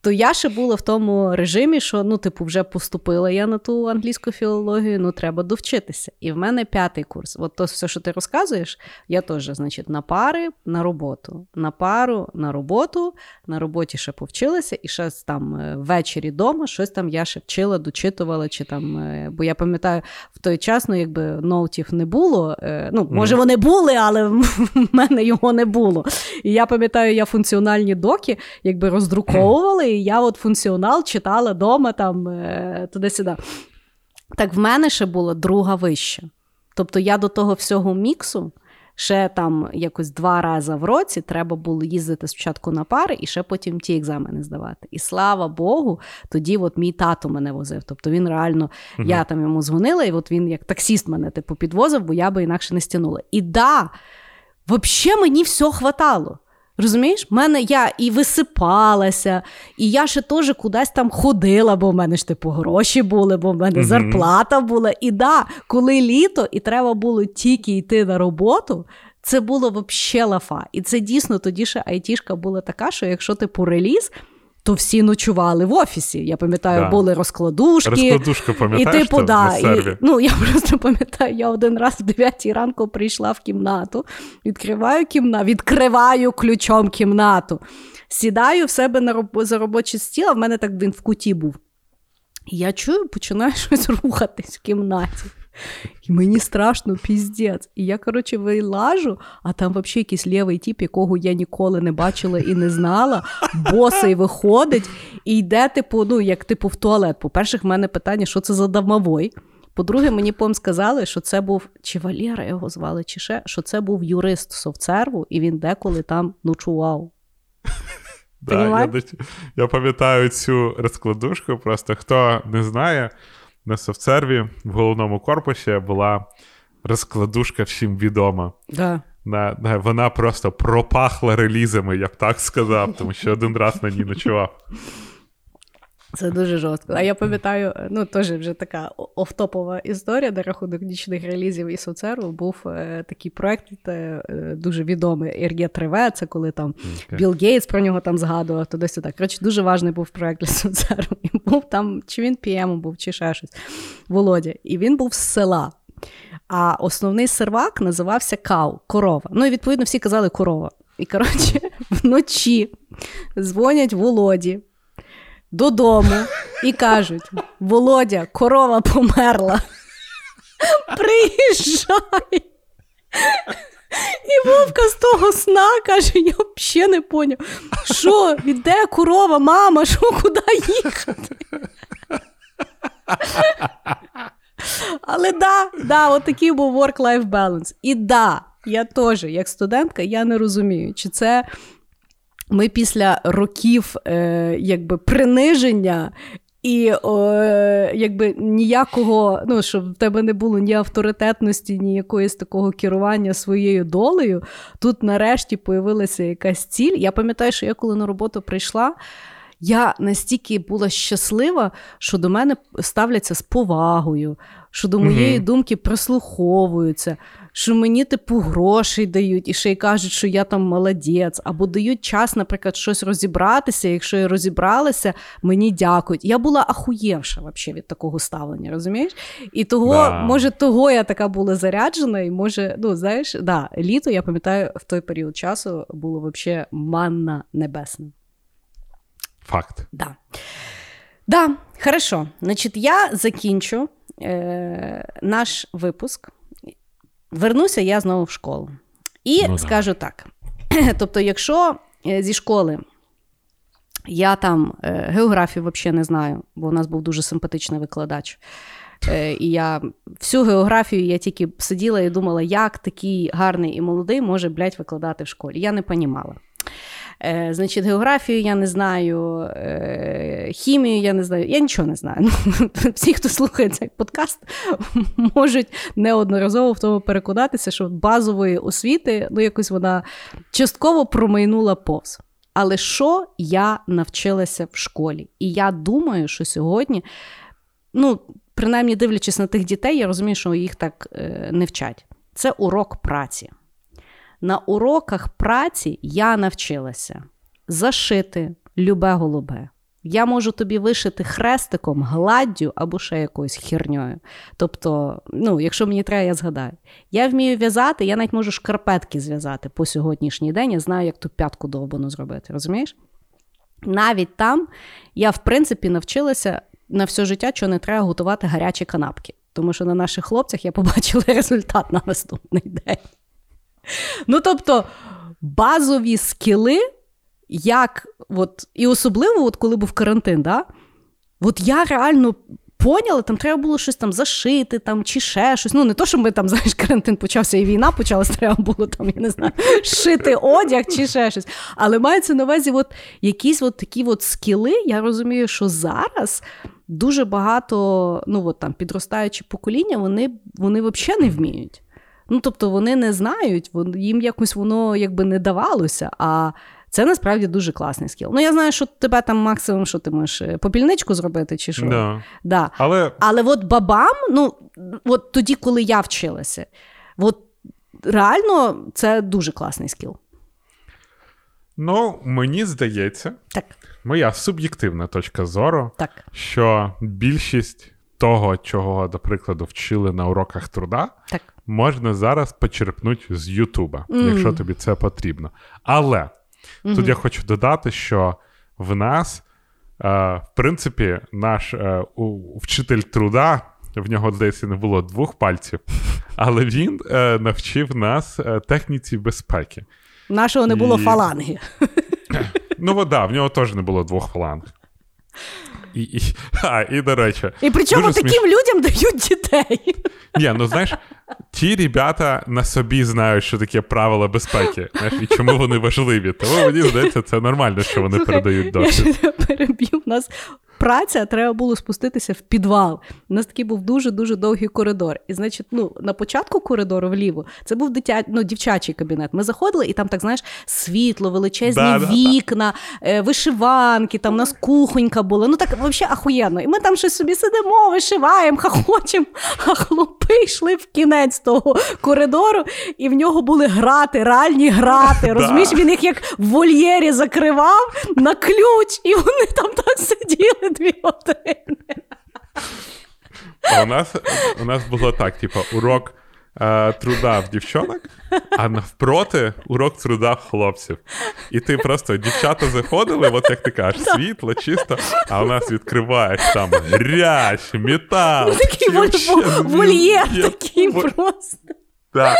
то я ще була в тому режимі, що ну, типу, вже поступила я на ту англійську філологію, ну треба довчитися. І в мене п'ятий курс. От то все, що ти розказуєш, я теж, значить, на пари на роботу, на пару на роботу, на роботі ще повчилася, і ще там е, ввечері вдома щось там я ще вчила, дочитувала, чи там, е, бо я пам'ятаю, в той час, ну, якби ноутів не було. Е, ну, може, вони були, але [LAUGHS] в мене його не було. І я пам'ятаю, я функціональні доки якби роздруковувала і я от функціонал читала вдома там е, туди-сюди. Так в мене ще була друга вища. Тобто я до того всього міксу. Ще там якось два рази в році треба було їздити спочатку на пари і ще потім ті екзамени здавати. І слава Богу, тоді от мій тато мене возив. Тобто він реально, угу. я там йому дзвонила, і от він як таксіст мене типу підвозив, бо я би інакше не стягнула. І да, взагалі мені все хватало. Розумієш, в мене я і висипалася, і я ще теж кудись там ходила, бо в мене ж типу гроші були, бо в мене mm-hmm. зарплата була. І да, коли літо, і треба було тільки йти на роботу. Це було взагалі лафа. І це дійсно тоді ще айтішка була така, що якщо ти по реліз, то всі ночували в офісі. Я пам'ятаю, да. були розкладушки. Розкладушка, пам'ятаєш? І типу, да, і, ну, Я просто пам'ятаю, я один раз в 9 ранку прийшла в кімнату, відкриваю кімнату, відкриваю ключом кімнату, сідаю в себе на роб... за робочий стіл, а в мене так він в куті був. І я чую, починаю щось рухатись в кімнаті. І мені страшно піздець. І я, коротше, вилажу, а там взагалі якийсь лівий тіп, якого я ніколи не бачила і не знала. Босий виходить і йде, типу, ну, як типу в туалет. По-перше, в мене питання, що це за домовой. По-друге, мені потім сказали, що це був чи Валєра його звали, чи ще, що це був юрист совцерву, і він деколи там ночував. Да, я я пам'ятаю цю розкладушку, просто хто не знає, на софтсерві в головному корпусі була розкладушка всім відома. Да. На, на, Вона просто пропахла релізами, я б так сказав, тому що один раз на ній ночував. Це дуже жорстко. А я пам'ятаю, ну теж вже така офтопова історія на рахунок нічних релізів і соцеру. Був е, такий проект е, дуже відомий Ір'є Треве. Це коли там okay. Білл Гейтс про нього там згадував туди-сюди. Коротше, дуже важний був проект для [LAUGHS] соцеру. І був там, чи він п'єм був, чи ще щось Володя. І він був з села. А основний сервак називався Кау, корова. Ну і відповідно всі казали корова. І коротше, [LAUGHS] вночі дзвонять Володі додому і кажуть: Володя, корова померла. Приїжджай. І Вовка з того сна каже: я взагалі не поняв. Що, іде корова, мама, що, куди їхати? Але да, да, от був work-life balance. І да, я теж, як студентка, я не розумію, чи це ми після років е, якби приниження. І о, якби ніякого, ну щоб в тебе не було ні авторитетності, ні якоїсь такого керування своєю долею. Тут нарешті появилася якась ціль. Я пам'ятаю, що я коли на роботу прийшла, я настільки була щаслива, що до мене ставляться з повагою, що до моєї mm думки прислуховуються, що мені типу грошей дають, і ще й кажуть, що я там молодець, або дають час, наприклад, щось розібратися. Якщо я розібралася, мені дякують. Я була ахуєвша вообще від такого ставлення, розумієш? І того, да. може, того я така була заряджена, і може, ну знаєш, да, літо, я пам'ятаю, в той період часу було взагалі манна небесна. Факт. Да. Да, хорошо. Значить, я закінчу е, наш випуск. Вернуся я знову в школу. І ну, скажу да. так: [CLEARS THROAT] тобто, якщо е, зі школи я там е, географію взагалі не знаю, бо у нас був дуже симпатичний викладач. Е, і я всю географію я тільки сиділа і думала, як такий гарний і молодий може, блядь, викладати в школі. Я не понімала. Е, Значить, географію я не знаю, е, хімію я не знаю, я нічого не знаю. Ну, [LAUGHS] всі, хто слухає цей подкаст, [LAUGHS] можуть неодноразово в тому переконатися, що базової освіти ну, якось вона частково промайнула повз. Але що я навчилася в школі? І я думаю, що сьогодні, ну, принаймні дивлячись на тих дітей, я розумію, що їх так е, не вчать. Це урок праці. На уроках праці я навчилася зашити любе голубе. Я можу тобі вишити хрестиком, гладдю або ще якоюсь херньою. Тобто, ну, якщо мені треба, я згадаю. Я вмію в'язати, я навіть можу шкарпетки зв'язати по сьогоднішній день. Я знаю, як ту п'ятку довбану зробити. Розумієш? Навіть там я, в принципі, навчилася на все життя, що не треба готувати гарячі канапки. Тому що на наших хлопцях я побачила [LAUGHS] результат на наступний день. Ну, тобто, базові скіли, як, от, і особливо, от коли був карантин, да, от я реально поняла, там треба було щось там зашити там, чи ще щось. Ну, не то, що ми там, [LAUGHS] знаєш, карантин почався і війна почалась, треба було там, я не знаю, шити одяг чи ще щось. Але мається на увазі от якісь от такі от скіли, я розумію, що зараз. Дуже багато ну от там підростаючі покоління, вони вони взагалі не вміють. Ну, тобто вони не знають, їм якось воно якби не давалося. А це насправді дуже класний скіл. Ну, я знаю, що тебе там максимум, що ти можеш е, попільничку зробити, чи що. Да. Да. Але Але от бабам, ну от тоді, коли я вчилася, от реально це дуже класний скіл. Ну, мені здається, так. моя суб'єктивна точка зору, так. що більшість того, чого, до прикладу, вчили на уроках труда, так. можна зараз почерпнути з Ютуба, mm. якщо тобі це потрібно. Але mm-hmm. тут я хочу додати, що в нас, е, в принципі, наш е, у, вчитель труда. В нього десь не було двох пальців, [LAUGHS] але він е, навчив нас е, техніці безпеки. Нашого не було І... фаланги. Ну, так, да, в нього теж не було двох фаланг. І і, [LAUGHS] а, і до речі. І причому таким сміш... людям дають дітей. Ні, ну знаєш, ті ребята на собі знають, що таке правила безпеки. знаєш, І чому вони важливі. Тому мені здається, це нормально, що вони Слухай, передають досвід. Я [LAUGHS] переб'ю в нас праця, треба було спуститися в підвал. У нас такий був дуже-дуже довгий коридор. І, значить, ну, на початку коридору вліво це був дитя... ну, дівчачий кабінет. Ми заходили, і там, так знаєш, світло, величезні да, вікна, да. вишиванки, там у нас кухонька була. Ну так взагалі ахуєнно. І ми там щось собі сидимо, вишиваємо, [LAUGHS] хахочемо, а хлопи йшли в кінець того коридору, і в нього були грати, реальні грати. [LAUGHS] Розумієш, він їх як в вольєрі закривав на ключ, і вони там так сиділи дві години. А у нас у нас було так: типу, урок е, труда в дівчонок, а навпроти урок труда в хлопців. І ти просто дівчата заходили, от як ти кажеш, світло, чисто, а у нас відкриваєш там грязь, метал. Ну, такий вольєр такий просто. Так.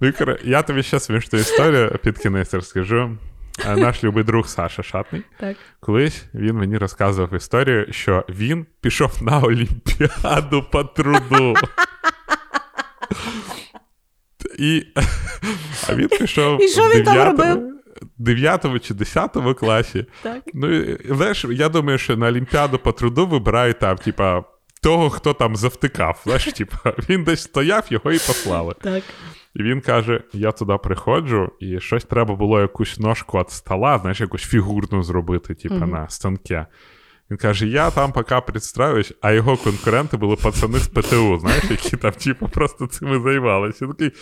Ну, я тобі ще смішну історію під кінець розкажу. Наш любий друг Саша Шатний. Так. Колись він мені розказував історію, що він пішов на Олімпіаду по труду. І а він пішов І що він там робив? 9 чи 10 класі. Так. Ну, знаєш, я думаю, що на Олімпіаду по труду вибирають там, типа, того, хто там завтикав. Знаєш, [LAUGHS] типа, він десь стояв, його і послали. Так. І він каже: я туди приходжу, і щось треба було якусь ножку від стола, знаєш, якусь фігурну зробити, типу, mm-hmm. на станке. Він каже: я там поки представлюсь, а його конкуренти були пацани з ПТУ, знаєш, які там, типу, просто цими займалися. такий.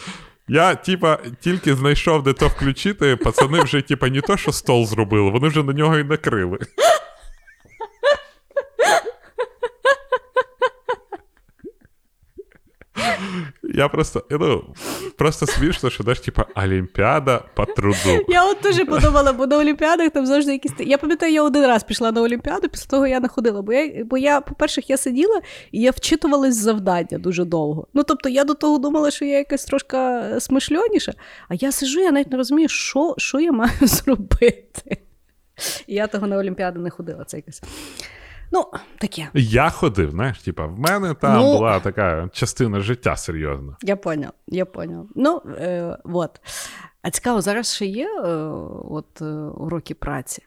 Я, типа, тільки знайшов, де то включити, пацани вже, типа, не то, що стол зробили, вони вже на нього і накрили. [LAUGHS] Я просто ну, просто смішно, що знаєш, типа Олімпіада по труду. Я от теж подумала, бо на Олімпіадах там завжди якісь. Я пам'ятаю, я один раз пішла на Олімпіаду, після того я не ходила. Бо я, бо я, по-перше, я сиділа і я вчитувалась завдання дуже довго. Ну тобто я до того думала, що я якась трошки смишльоніша, а я сижу, я навіть не розумію, що, що я маю [LAUGHS] зробити. І я того на Олімпіаду не ходила. Це якось. Ну, таке. Я ходив, знаєш, типа, в мене там ну, була така частина життя серйозна. Я поняв, я поняв. Ну, е, от. А цікаво, зараз ще є е, от, е, уроки праці?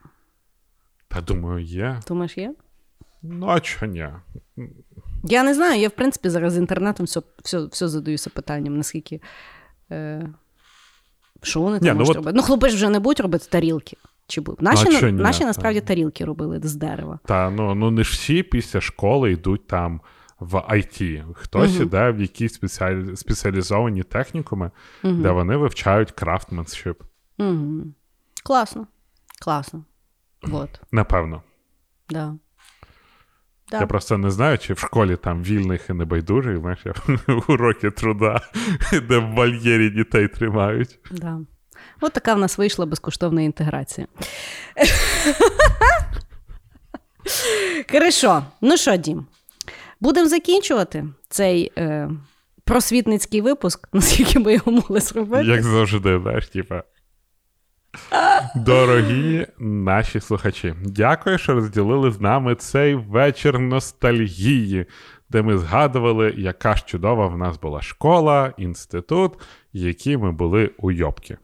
Та думаю, є. Думаєш, є? Ну, а чого ні? Я не знаю, я, в принципі, зараз з інтернетом все все, все задаюся питанням, наскільки. Е, Що вони там ну, можуть от... робити? Ну, хлопець вже не будуть робити тарілки. Чи був наші а на, наші насправді тарілки робили з дерева? Та ну ну не всі після школи йдуть там в IT. Хтось іде в якісь спеціалі... спеціалізовані технікуми, uh де вони вивчають крафтменшип. uh Класно. Класно. Вот. Напевно. Да. Да. Я просто не знаю, чи в школі там вільних і небайдужих, знаєш, [LAUGHS] уроки труда, де в вольєрі дітей тримають. Да. От така в нас вийшла безкоштовна інтеграція. Хорошо. Ну що, Дім, будемо закінчувати цей е, просвітницький випуск, [LAUGHS] наскільки ми його могли зробити. Як завжди, знаєш, типа. Дорогі наші слухачі, дякую, що розділили з нами цей вечір ностальгії, де ми згадували, яка ж чудова в нас була школа, інститут, які ми були у Йобки.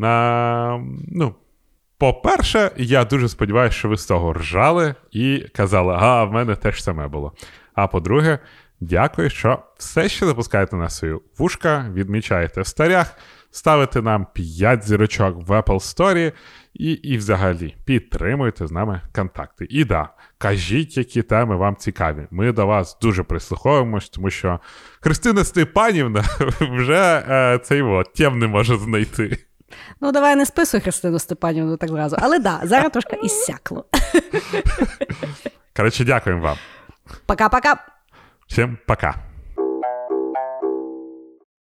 На, ну, По-перше, я дуже сподіваюся, що ви з того ржали і казали, а в мене теж саме було. А по-друге, дякую, що все ще запускаєте на свою вушка, відмічаєте в старях, ставите нам 5 зірочок в Apple Store і і взагалі підтримуйте з нами контакти. І да, кажіть, які теми вам цікаві. Ми до вас дуже прислуховуємось, тому що Христина Степанівна [LAUGHS] вже е, цей от, тем не може знайти. Ну, давай не списуй Христину Степанівну так зразу. Але да, зараз трошки іссякло. Коротше, дякуємо вам. Пока-пока. Всім пока.